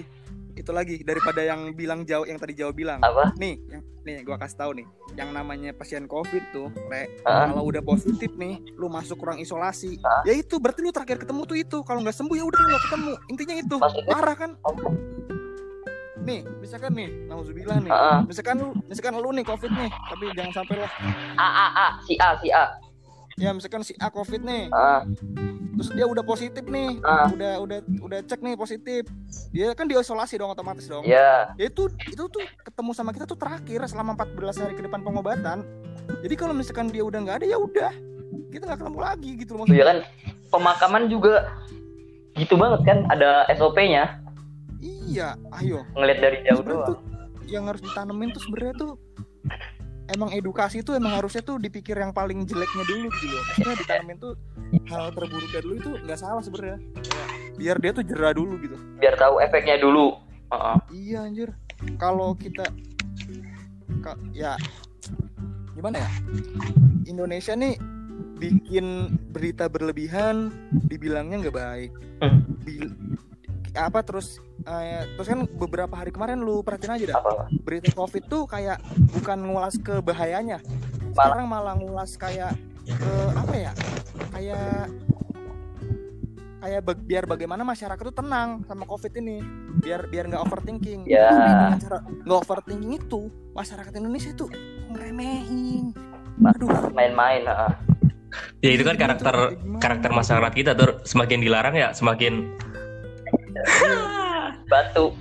itu lagi daripada yang bilang jauh yang tadi jauh bilang. Apa? Nih yang nih gua kasih tahu nih. Yang namanya pasien covid tuh le Ah. kalau udah positif nih lu masuk ruang isolasi. Ah. ya itu berarti lu terakhir ketemu tuh itu. Kalau nggak sembuh ya udah lu nggak ketemu. Intinya itu. Maksudnya? parah kan? Nih misalkan nih nauzubillah nih. Ah. misalkan lu misalkan lu nih covid nih tapi jangan sampai lah. A A A si A si A ya misalkan si A covid nih. Ah, terus dia udah positif nih. Ah. udah udah udah cek nih positif. Dia kan diisolasi dong otomatis dong. Ya ya itu itu tuh ketemu sama kita tuh terakhir selama 14 hari ke depan pengobatan. Jadi kalau misalkan dia udah nggak ada ya udah. Kita nggak ketemu lagi gitu loh ya maksudnya. kan? Pemakaman juga gitu banget kan? Ada SOP-nya iya ayo. Ngelihat dari jauh doang tuh yang harus ditanemin tuh sebenarnya tuh emang edukasi tuh emang harusnya tuh dipikir yang paling jeleknya dulu gitu loh maksudnya ditanemin tuh hal terburuknya dulu itu nggak salah sebenarnya biar dia tuh jerah dulu gitu biar tahu efeknya dulu Heeh. Iya anjir. Kalau kita ka- ya gimana ya? Indonesia nih bikin berita berlebihan dibilangnya nggak baik. Hmm. Bil- apa terus eh, terus kan beberapa hari kemarin lu perhatiin aja dah. Apa berita covid tuh kayak bukan ngulas ke bahayanya sekarang malah ngulas kayak ke apa ya kayak kayak bag- biar bagaimana masyarakat tuh tenang sama covid ini. Biar biar nggak overthinking. Ya. Cara nggak overthinking itu masyarakat Indonesia tuh ngeremehin. Aduh. main-main heeh. Ya itu kan karakter karakter masyarakat kita tuh semakin dilarang ya semakin [LAUGHS] batu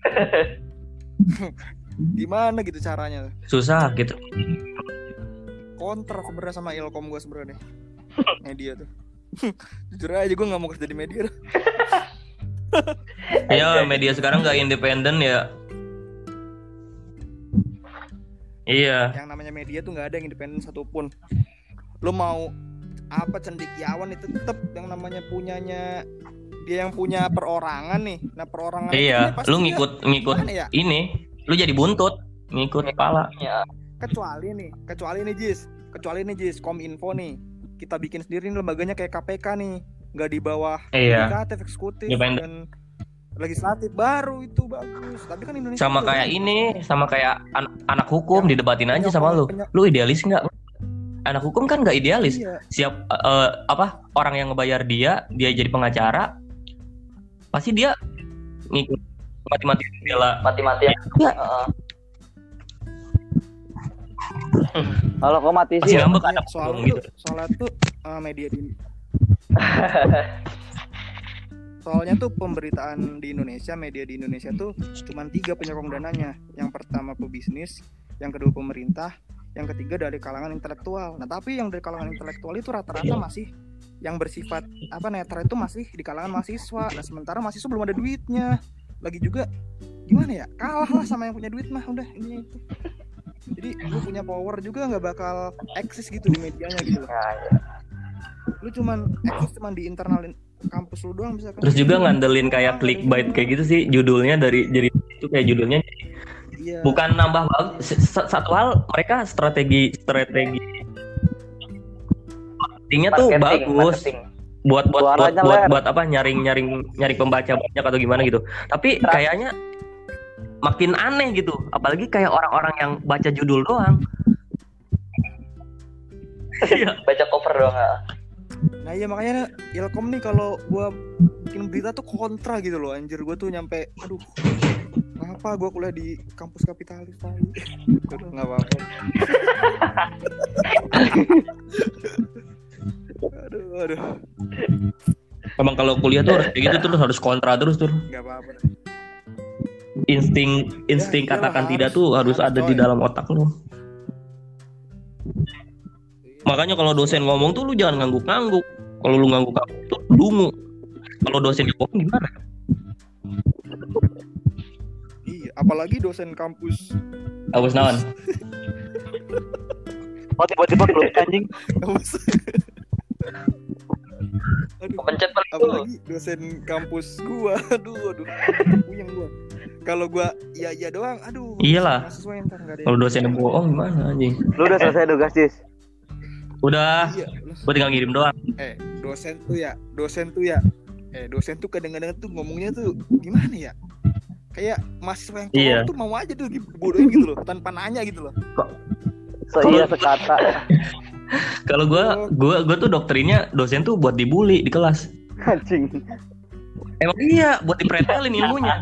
[LAUGHS] Gimana gitu caranya? susah gitu Kontra sebenarnya sama Ilkom gue sebenarnya. Media tuh. [LAUGHS] Jujur aja gue nggak mau kerja di media. dah. [LAUGHS] ya media sekarang nggak independen ya iya Yang namanya media tuh nggak ada yang independen satupun. Lu mau apa cendekiawan itu tetap yang namanya punyanya? Dia yang punya perorangan nih. Nah perorangan iya lu ngikut ngikut ya? ini lu jadi buntut ngikut kepala. Ya kecuali nih kecuali nih Jis. Kecuali nih Jis kominfo nih. Kita bikin sendiri nih lembaganya kayak KPK nih. Nggak di bawah iya. yudikatif eksekutif Independen. dan legislatif baru itu bagus. Tapi kan Indonesia sama kayak kan. ini sama kayak an- anak hukum Yang- didebatin aja sama lu. lu idealis nggak anak hukum kan nggak idealis. Iya. Siap eh, apa orang yang ngebayar dia dia jadi pengacara pasti dia ngikut mati-mati bela. Mati-matian Iya. Heeh. [LAUGHS] Kalau kau mati sih, ngambek anak soalnya tuh gitu soalnya tuh eh, media di [LAUGHS] soalnya tuh pemberitaan di Indonesia media di Indonesia tuh cuma tiga penyokong dananya. Yang pertama pebisnis yang kedua pemerintah yang ketiga dari kalangan intelektual. Nah tapi yang dari kalangan intelektual itu rata-rata masih yang bersifat apa netral itu masih di kalangan mahasiswa. Nah sementara mahasiswa belum ada duitnya. Lagi juga gimana ya? Kalah lah sama yang punya duit mah udah ini itu. Jadi lu punya power juga nggak bakal eksis gitu di medianya gitu loh. Nah, ya. lu cuman eksis cuman di internal in- kampus lu doang bisa kan terus juga ngandelin kayak clickbait kayak gitu sih judulnya dari jadi itu kayak judulnya iya bukan nambah bagus satu hal mereka strategi strategi marketingnya tuh Marketing, bagus marketing. buat buat buat, buat, ler. buat apa nyaring nyaring nyari pembaca banyak atau gimana gitu tapi kayaknya makin aneh gitu apalagi kayak orang-orang yang baca judul doang [LAUGHS] Iya. baca cover doang ah. nah iya makanya Ilkom nih kalau gua bikin berita tuh kontra gitu loh anjir gua tuh nyampe aduh kenapa gua kuliah di kampus kapitalis tadi [LAUGHS] nggak apa-apa. [LAUGHS] Aduh aduh. Emang kalau kuliah tuh harus kayak gitu terus harus kontra terus tuh. Nggak apa-apa. Insting insting Ya, katakan harus. tidak tuh harus Harus, ada di dalam otak lu. Makanya kalau dosen ngomong tuh lu jangan ngangguk-ngangguk. Kalau lu ngangguk-ngangguk tuh dungu. Kalau dosen ngomong gimana? iya apalagi dosen kampus. Awas naon? Oh tiba-tiba keluar anjing. kampus. [LAUGHS] Aduh. Kepencet paling dulu. Apalagi dosen kampus gua. [LAUGHS] Aduh aduh. Puyeng gua. Kalau gua iya iya doang. Aduh. Iyalah. kalau dosennya bohong gimana anjing? Lu udah selesai tugas, Cis? udah. Iya gua tinggal ngirim doang. Eh dosen tuh ya dosen tuh ya. Eh dosen tuh kadang-kadang tuh ngomongnya tuh gimana ya kayak mahasiswa yang Iya. tuh mau aja tuh dibodohin gitu loh tanpa nanya gitu loh So, iya sekata. [LAUGHS] kalau gua gua gua tuh doktrinnya dosen tuh buat dibully di kelas Anjing. emang iya buat dipretelin ilmunya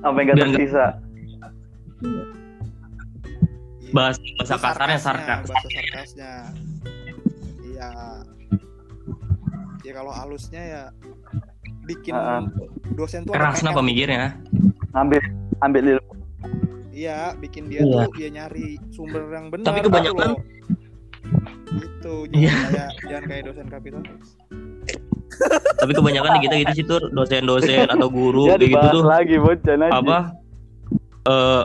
Sampai nggak- tersisa. Iya. bahasa kasarnya sarkasnya, sarkas bahasa sarkasnya iya ya kalau halusnya ya bikin Ah. dosen tuh kerasnya agak pemikirnya Ngambil ambil ilmu. Iya, bikin dia Iya. tuh ya nyari sumber yang benar. Tapi kebanyakan-. Gitu, Iya. jangan kayak jangan kayak dosen kapitalis. tapi kebanyakan kita gitu sih tuh dosen-dosen atau guru Ya kayak gitu tuh lagi bocah apa eh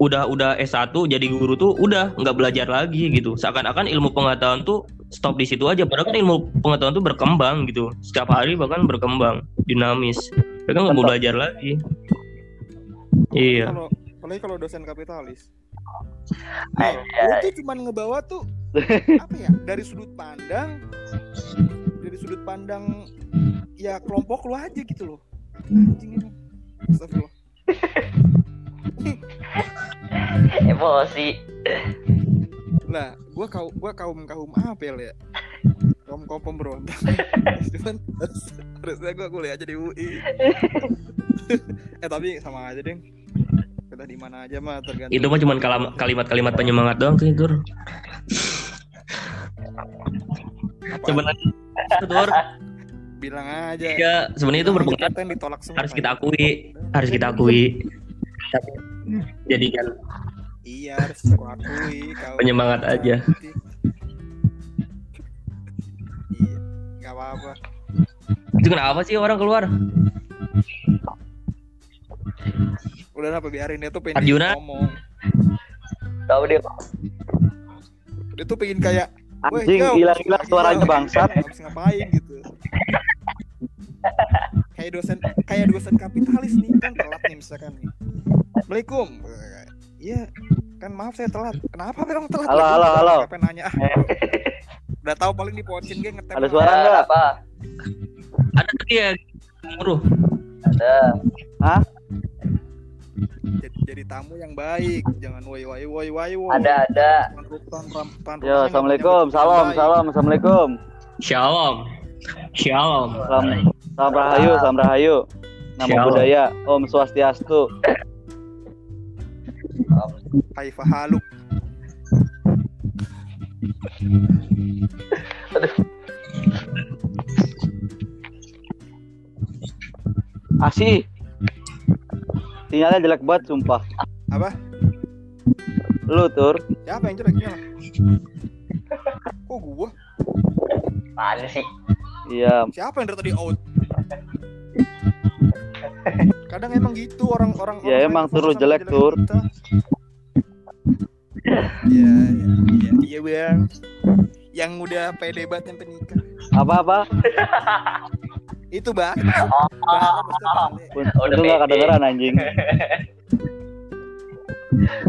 udah udah S1 jadi guru tuh udah nggak belajar lagi gitu seakan-akan ilmu pengetahuan tuh stop di situ aja padahal kan ilmu pengetahuan tuh berkembang gitu setiap hari bahkan berkembang dinamis mereka nggak mau belajar lagi iya Kalau apalagi kalau dosen kapitalis. Ay, Nah, lu tuh cuman ngebawa tuh [LAUGHS] apa ya? Dari sudut pandang dari sudut pandang ya kelompok lu aja gitu loh. Anjing ini. Astagfirullah. [LAUGHS] [LAUGHS] emosi Lah, gua kau gua kaum kaum apel ya. Kaum kaum pemberontak. [LAUGHS] Cuman harus- harusnya gua kuliah aja di UI. eh tapi sama aja deh. Kita di mana aja mah tergantung. itu mah cuma kalam- kalimat-kalimat penyemangat doang sih tur Apa? sebenarnya tur bilang aja Iya, sebenarnya itu berpengaruh. kita yang ditolak semua Harus kita akui, harus kita akui. Tapi jadikan iya harus aku akui kau Penyemangat aja. iya nggak apa-apa itu kenapa sih orang keluar? udah apa biarin dia tuh pengen Arjuna? ngomong Tahu dia dia tuh pengen kayak "Weh, Anjing, hilang-hilang suaranya jauh." bangsat. Habis ngapain gitu [LAUGHS] kayak dosen kayak dosen kapitalis nih kan telat nih misalkan nih Assalamualaikum iya kan maaf saya telat kenapa memang telat Halo, halo, halo. Apa nanya ah. [LAUGHS] udah tahu paling di pocin gue ngetem Ada suara nggak? apa? Ada tadi ya Muruh. Ada. jadi, jadi tamu yang baik jangan woi woi woi woi woi Ada ada. Yo, assalamualaikum, salam, salam, assalamualaikum. Shalom. Shalom. Salam, salam rahayu, salam rahayu. Nama budaya, Om Swastiastu. [LAUGHS] Hai fahaluk Asih. Sinyalnya jelek banget, sumpah. apa Lu, Tur. siapa yang jeleknya kok gua Mana sih? Iya, siapa yang dari tadi out kadang emang gitu orang-orang Ya, orang emang sama jelek, Tur. kita. Iya, iya, iya, bang. Yang udah pede banget yang penikah. apa-apa? Itu bang. Udah [LAUGHS] Itu nggak kedengeran anjing.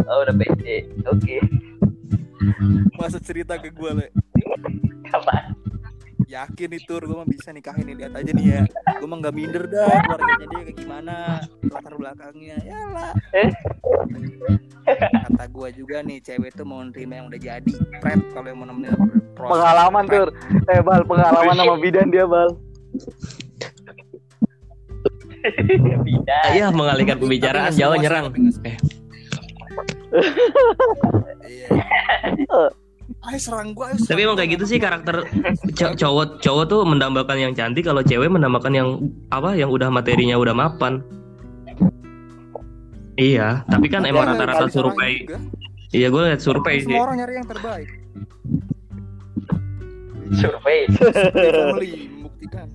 Oh udah pede. Oke. Masa cerita ke gue le. Apa? Yakin itu gue mah bisa nikahin nih lihat aja nih ya. Gue mah nggak minder dah keluarganya dia kayak gimana latar belakangnya. Ya lah. Eh? Kata gue juga nih cewek tuh mau nerima yang udah jadi. Pret kalau yang mau nemenin proses. Pengalaman. Tur. Eh, Bal, pengalaman sama bidan dia, Bal. Bida. Ya mengalihkan pembicaraan Jawa nyerang. Eh, Iya. Ayo serang gua, ayo tapi serang emang gua. kayak gitu sih karakter [LAUGHS] co- cowok cowok tuh mendambakan yang cantik kalau cewek mendambakan yang apa yang udah materinya udah mapan. Iya, tapi kan emang rata-rata survei. Iya, gue liat survei sih. Semua orang nyari yang terbaik. Survei. Membuktikan.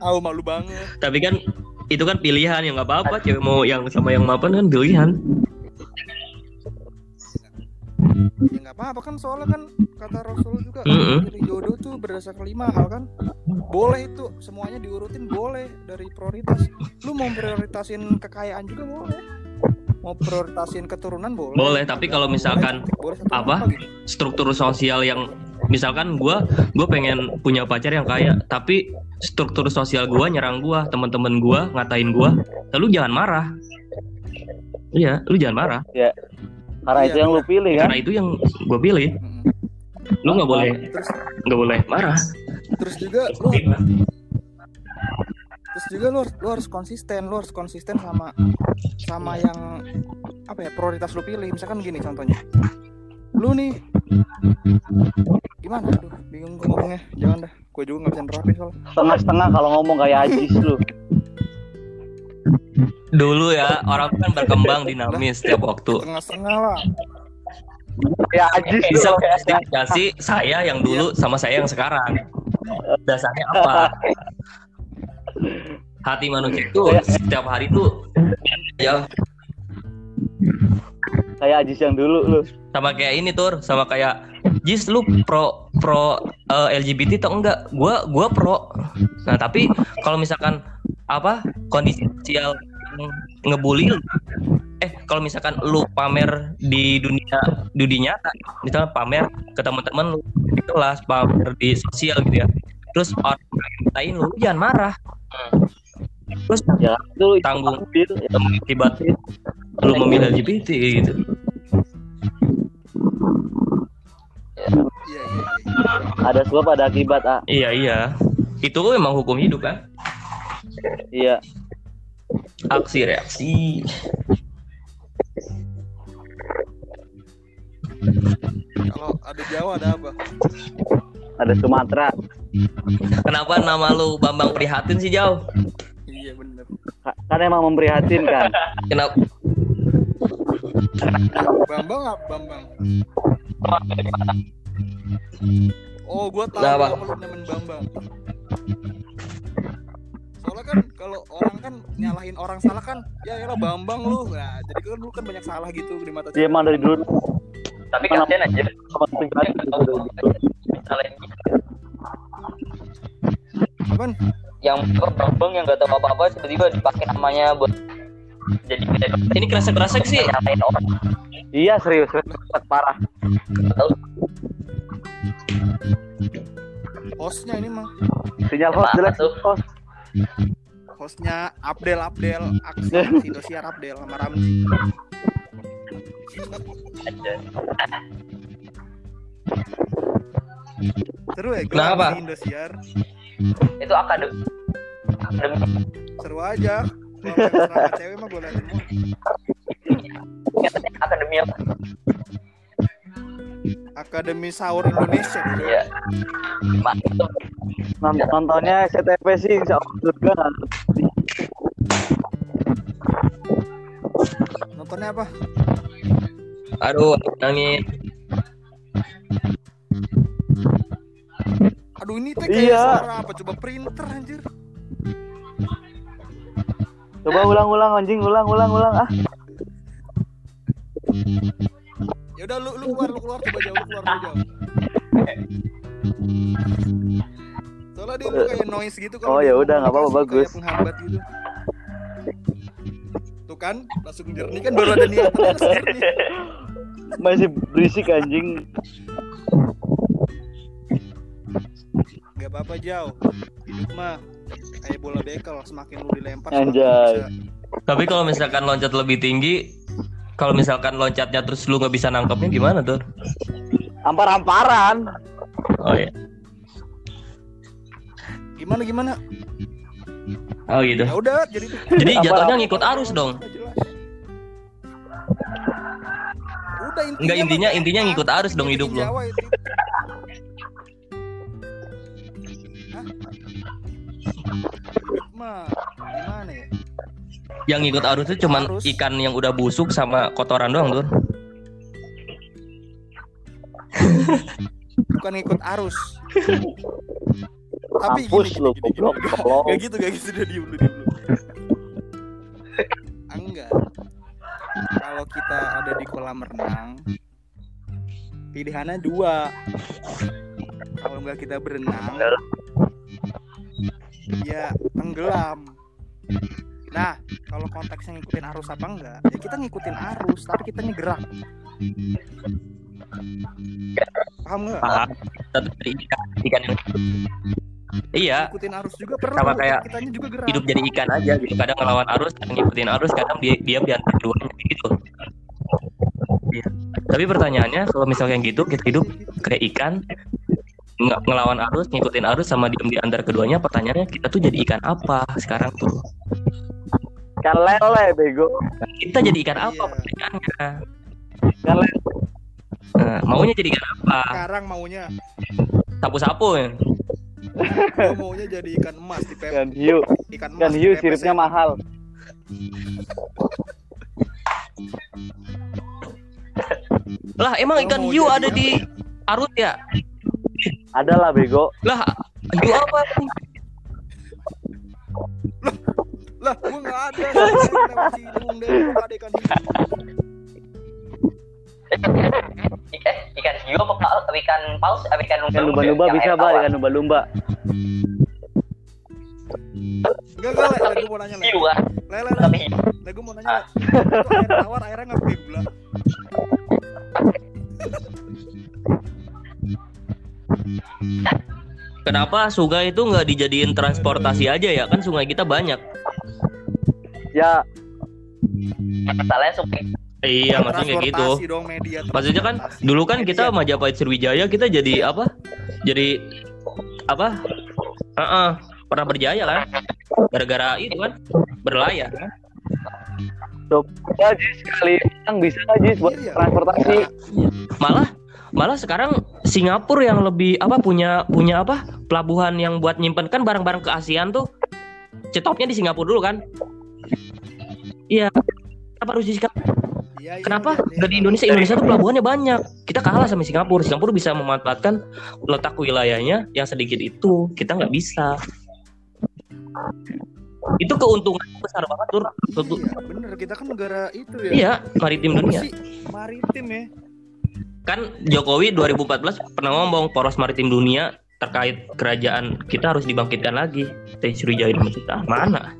Tahu malu banget. Tapi kan itu kan pilihan yang nggak apa-apa cewek mau yang sama yang mapan kan pilihan. Ya nggak apa-apa kan soalnya kan kata Rasul juga dari jodoh tuh berdasarkan lima hal kan. Boleh itu semuanya diurutin boleh dari prioritas. Lu mau prioritasin kekayaan juga boleh. Mau prioritasin keturunan boleh. Boleh, tapi kalau misalkan boleh satu apa? gitu. struktur sosial yang misalkan gua gue pengen punya pacar yang kaya tapi struktur sosial gua nyerang gua teman-teman gua ngatain gua lalu jangan marah iya lu jangan marah Karena Iya, itu yang lu pilih kan. karena itu yang gue pilih. Mm-mm. lu nggak boleh nggak boleh marah. Terus juga lu terus juga lu, harus- lu harus konsisten lu harus konsisten sama sama yang apa ya prioritas lu pilih. Misalkan gini contohnya. Lu nih gimana? Aduh bingung gue ngomongnya. Jangan dah gue juga nggak bisa nerapin soalnya. Setengah-setengah kalau ngomong kayak Ajis lu. Dulu ya orang kan berkembang dinamis setiap waktu. Setengah-setengah lah. Kayak Ajis lu. bisa klasifikasi saya yang dulu sama saya yang sekarang. Dasarnya apa? Hati manusia itu setiap hari tuh ya. Kayak Ajis yang dulu lu. sama kayak ini tur. Sama kayak Jis lu pro pro eh, LGBT atau enggak? Gua gua pro. Nah tapi kalau misalkan apa kondisi sosial yang ngebully lu, eh kalau misalkan lu pamer di dunia dunia nyata misalnya pamer ke teman-teman lu di kelas pamer di sosial gitu ya terus orang yang ngatain lu jangan marah terus Ya itu itu Tanggung. takdir. Ya, akibat lu memilih LGBT gitu iya iya iya Ada sebab ada akibat, ah. iya iya itu emang hukum hidup kan Iya. aksi reaksi kalau ada Jawa ada apa Ada Sumatera. Kenapa nama lu Bambang Prihatin sih jauh? Iya bener. Ka- Kan emang memprihatinkan. Kenapa? Bambang apa Bambang? Oh, gua tahu lu namain Bambang. Kan kalau orang kan nyalahin orang salah kan, ya ya Bambang lu. Nah, jadi kan lu kan banyak salah gitu di mata Dia emang dari dulu Tapi kasihan aja. sama gitu dulu. Misalnya Apaan? yang bambang yang gak tahu apa-apa tiba-tiba dipakai namanya buat jadi Ini kerasa-kerasa sih. nyalain orang. Iya serius, serius parah. Tahu Hostnya ini mah. Sinyal host jelek tuh? host. Hostnya Abdel Abdel, Aksa, [LAUGHS] Indosiar Abdel sama Ramzi. Seru ya, Kenapa? di Indosiar. Itu akademi. Akademi Seru aja. Kalau cewek mah gue liatin mulu. akademi apa? Akademi Sahur Indonesia. Iya. Mantap. Nont- Nontonnya SCTV sih insya Allah. Nontonnya apa? Aduh, nangis. Aduh ini teh kayak Iya. suara apa? Coba printer anjir. Coba ulang-ulang anjing, ulang-ulang ulang ah. Ya udah lu lu keluar lu keluar coba jauh lu keluar lu jauh. Soalnya dia tuh kayak noise gitu Oh, ya udah, nggak apa-apa, bagus. Kayak penghambat gitu. Tuh kan langsung jernih kan baru ada jernih. Masih berisik anjing. Gak apa-apa jauh. Hidup mah kayak bola bekel semakin lu dilempar Anjay. Tapi kalau misalkan loncat lebih tinggi, kalau misalkan loncatnya terus lu nggak bisa nangkepnya gimana tuh? Ampar-amparan. Oh iya. Gimana gimana? Oh gitu. Ya udah jadi Jadi jatuhnya ngikut arus dong. Udah intinya Enggak intinya intinya ngikut arus dong hidup lo. Mah gimana ya? Yang ngikut arus itu cuman Arus. ikan yang udah busuk sama kotoran doang tuh. Bukan ngikut arus. Tapi Mampus gini, lu, gini, gini, gini. goblok. [LAUGHS] Gak gitu, gak gitu, udah diem dulu, diem dulu. Enggak. Kalau kita ada di kolam renang, pilihannya dua. Kalau nggak kita berenang, ya tenggelam. Nah, kalau konteksnya ngikutin arus apa enggak, ya kita ngikutin arus, tapi kita gerak. Paham nggak? Paham. Satu dari ikan, ikan yang Iya, Ngikutin arus juga perlu. Sama kayak kitanya juga gerak. hidup jadi ikan aja gitu. Kadang ngelawan arus, kadang ngikutin arus, kadang dia diam di antara keduanya gitu. Iya. Tapi pertanyaannya kalau misalnya gitu kita hidup kayak ikan nggak ngelawan arus, ngikutin arus sama diam di antara keduanya, pertanyaannya kita tuh jadi ikan apa sekarang tuh? Kan lele bego. Kita jadi ikan apa Iya. pertanyaannya? Kan lele. Nah, maunya jadi ikan apa? Sekarang maunya, Sapu-sapu ya? maunya jadi ikan emas di pep, Kan hiu. ikan emas. Kan di hiu siripnya ya. mahal. Lah emang ikan hiu ada di arus ya? Ada lah bego. Lah hiu apa? Lah, gua nggak ada. Lewat Ciliwung deh, ada ikan hiu. Ikan, ikan hiu apa? Ikan paus? Apa ikan Ikan lumba-lumba Yang bisa tawar. ikan lumba-lumba. Enggak, enggak, Le. Gua mau nanya, Le. Le, Le, Le. Tapi Le, gua mau nanya, Le. Air tawar, airnya nggak pakai gula. Kenapa sungai itu nggak dijadiin transportasi aja ya? Kan sungai kita banyak. Ya, masalahnya sungai Iya, maksudnya kayak gitu. Transportasi dong, media Maksudnya kan dulu kan kita Media. Majapahit Sriwijaya kita jadi apa? Jadi apa? Heeh, pernah berjaya kan? Gara-gara itu kan berlayar. kan? coba Jis sekali yang bisa nggak Jis buat Iya. transportasi. Malah malah sekarang Singapura yang lebih apa punya punya apa? pelabuhan yang buat nyimpen kan barang-barang ke ASEAN tuh cetopnya di Singapura dulu kan? Iya. Kenapa harus di Singapura? Iya, Kenapa lihat. nggak di Indonesia? Indonesia tuh pelabuhannya banyak. Kita kalah sama Singapura. Singapura bisa memanfaatkan letak wilayahnya yang sedikit itu. Kita nggak bisa. Itu keuntungan besar banget tur. Iya, bener kita kan negara itu ya. Iya, maritim dunia. Maritim ya. Kan Jokowi 2014 pernah ngomong poros maritim dunia terkait kerajaan kita harus dibangkitkan lagi. Teh Sriwijaya kita mana?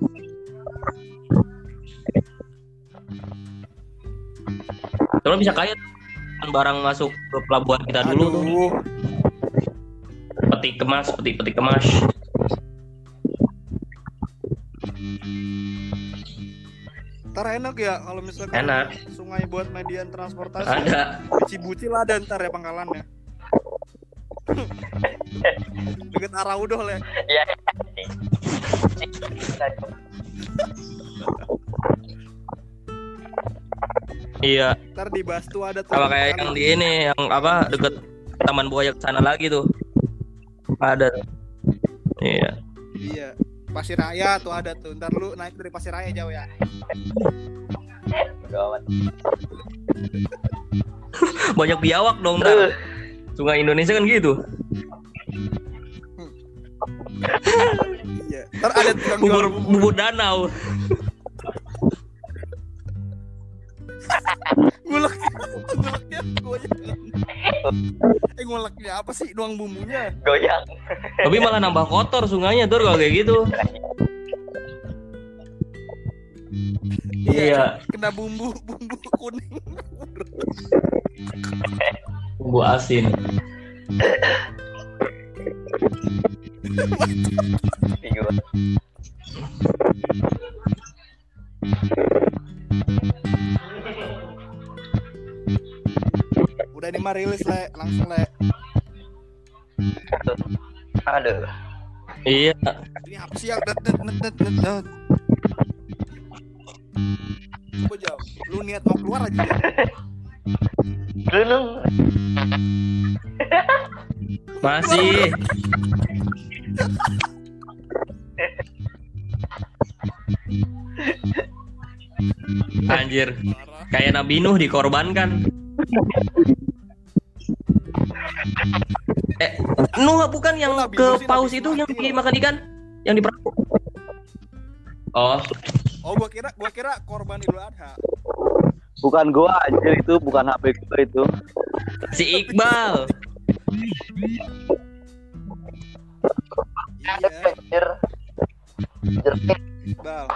Kalau bisa kaya kan barang masuk ke pelabuhan kita dulu tuh. Aduh. Peti kemas, peti peti kemas. Ntar enak ya kalau misalkan Enak. sungai buat median transportasi. Ada. Cibuci lah ada ntar ya pangkalannya. [LAUGHS] Deket Araudo ya. Iya. [LAUGHS] Iya, Ntar di Bastu ada tuh. sama kayak yang di ini yang apa deket Taman Buaya ke sana lagi tuh. Ada. Iya. Iya. Pasir Raya tuh ada tuh. Ntar lu naik dari Pasir Raya jauh ya. Gawat. [LAUGHS] Banyak biawak dong ntar. Sungai Indonesia kan gitu. Iya. Ntar ada tukang Bubur bubur danau. Ngulek nguleknya goyang. Eh nguleknya apa sih doang bumbunya? Goyang. Tapi malah nambah kotor sungainya tuh kalau kayak gitu. Iya. Kena bumbu bumbu kuning. Bumbu asin. Udah nih mah rilis le, langsung le. Aduh. Iya. Ini apa sih yang det det net net net net. Coba jawab. Lu niat mau keluar aja ya. Dulu. Masih. Anjir, kayak Nabi Nuh dikorbankan. Nuh bukan yang Nabi ke paus Nabi itu yang dimakan ikan? Yang di perahu? Oh, Oh gua kira gua kira korban Idul Adha. Bukan gua anjir itu, bukan HP gua itu. si Iqbal. Iya, Anjir. Jerpit. Bal.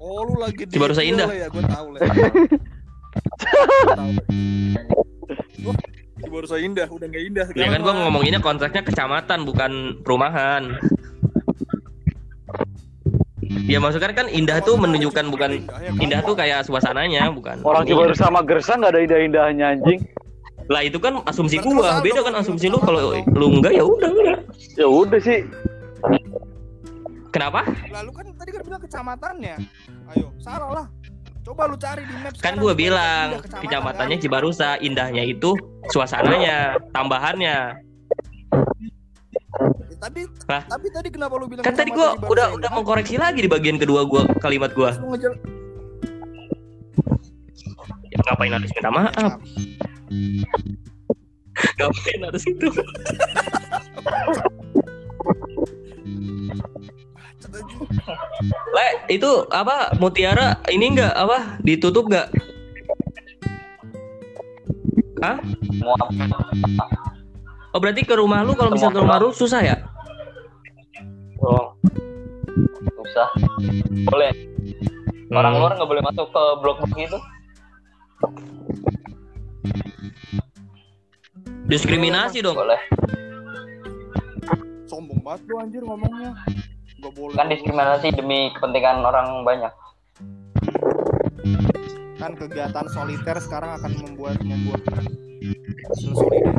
Oh lu lagi di Cibarusah itu, Indah. Ya, gua tahu le. Wah, Cibarusah Indah, udah nggak indah Ya kan gua mah. ngomonginnya kontraknya kecamatan bukan perumahan. Ya maksudnya kan indah tuh menunjukkan bukan indah tuh kayak suasananya bukan. Orang Ini coba sama Gersa nggak ada indah-indahnya anjing. Lah itu kan asumsi gua, beda kan asumsi lu kalau lu enggak ya udah udah. Ya udah sih. Kenapa? Lalu kan tadi kan bilang kecamatannya. Ayo, salah lah. Coba lu cari di map Kan Cibarusah bilang kecamatan, kecamatannya kan? Cibarusa, indahnya itu suasananya, tambahannya. Ya, tapi Lah. tapi tadi kenapa lu bilang Kan tadi gua Cibarusah udah Indah? udah mengkoreksi lagi di bagian kedua gua kalimat gua. Ngejel- Ya, ngapain harus minta maaf? [LAUGHS] Ngapain harus itu? [LAUGHS] Le, itu apa Mutiara ini enggak apa ditutup enggak? Hah? Oh berarti ke rumah lu kalau misalnya ke rumah lu susah ya? Oh. Susah. Boleh. Orang Hmm. luar nggak boleh masuk ke blok-blok gitu. Diskriminasi dong. Boleh. Sombong banget lu anjir ngomongnya. Gak boleh. Kan diskriminasi demi kepentingan orang banyak. Kan kegiatan soliter sekarang akan membuat membuat solidar.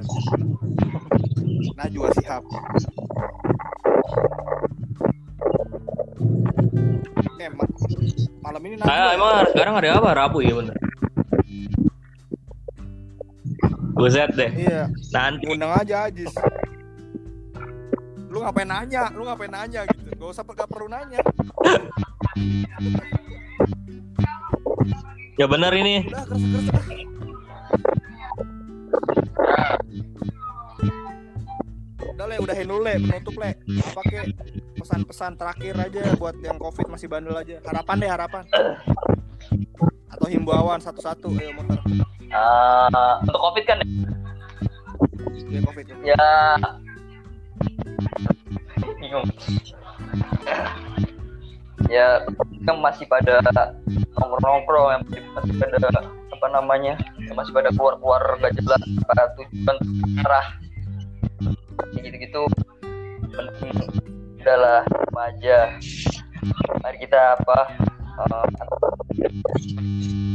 Najwa Shihab. Eh, ma- malam ini Najwa. Ah, ya? emang sekarang ada apa? Rabu ya bener. Buset deh. Iya, Nanti undang aja Ajis. Lu ngapain nanya? Lu ngapain nanya gitu? Gak usah gak perlu nanya. ya benar ini. Udah keras keras. Udah le, udahin dulu le, penutup le. Apa ke pesan-pesan terakhir aja buat yang covid masih bandel aja. Harapan deh harapan. Atau himbauan satu-satu, ayo motor. Eh, untuk covid kan Ya covid. ya. Ya bingung. Ya kan masih pada nongkrong-nongkrong yang masih pada apa namanya yang masih pada keluar-keluar gak jelas pada tujuan arah. Gitu-gitu. Mending udahlah sama aja. Mari kita apa eh,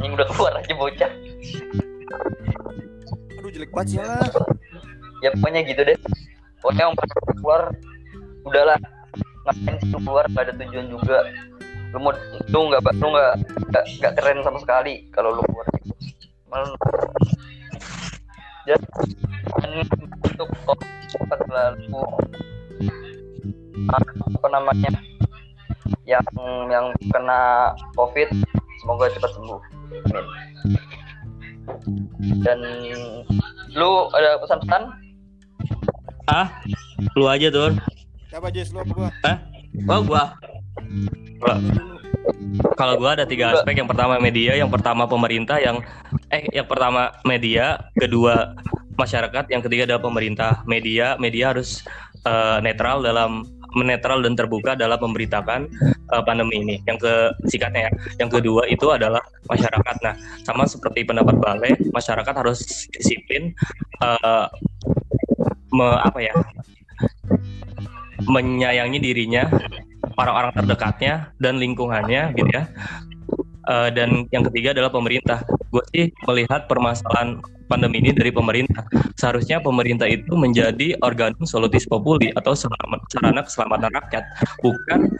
ini udah keluar aja bocah. Aduh jelek banget ya pokoknya gitu deh pokoknya om keluar udahlah. Ngapain sih lu keluar? Nggak ada tujuan juga. Lu mau lu nggak lu nggak nggak keren sama sekali kalau lu keluar. Malah dan untuk cepat lalu apa namanya yang yang kena covid semoga cepat sembuh. Amin dan lu ada pesan-pesan Ah, lu aja tuh. Siapa Jis lu apa gua? Oh gua. Gua. Kalau gua ada tiga aspek. Yang pertama media, yang pertama pemerintah, yang eh yang pertama media, kedua masyarakat, yang ketiga adalah pemerintah. Media, media harus eh, netral dalam menetral dan terbuka dalam memberitakan eh, pandemi ini. Yang ke sikatnya ya. Yang kedua itu adalah masyarakat. Nah, sama seperti pendapat Bale, masyarakat harus disiplin eh, me- apa ya? menyayangi dirinya, orang-orang terdekatnya dan lingkungannya gitu ya. Eh, dan yang ketiga adalah pemerintah. Gue sih melihat permasalahan pandemi ini dari pemerintah. Seharusnya pemerintah itu menjadi organum solutis populi atau sarana keselamatan rakyat, bukan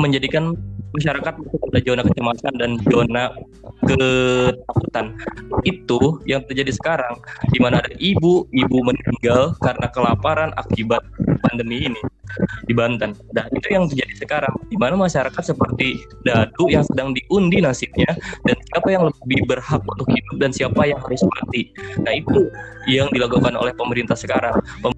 menjadikan masyarakat masuk pada zona kecemasan dan zona ketakutan. Itu yang terjadi sekarang, di mana ada ibu, ibu meninggal karena kelaparan akibat pandemi ini di Banten. Nah, itu yang terjadi sekarang, di mana masyarakat seperti dadu yang sedang diundi nasibnya dan siapa yang lebih berhak untuk hidup dan siapa yang harus mati. Nah, itu yang dilakukan oleh pemerintah sekarang. Pem-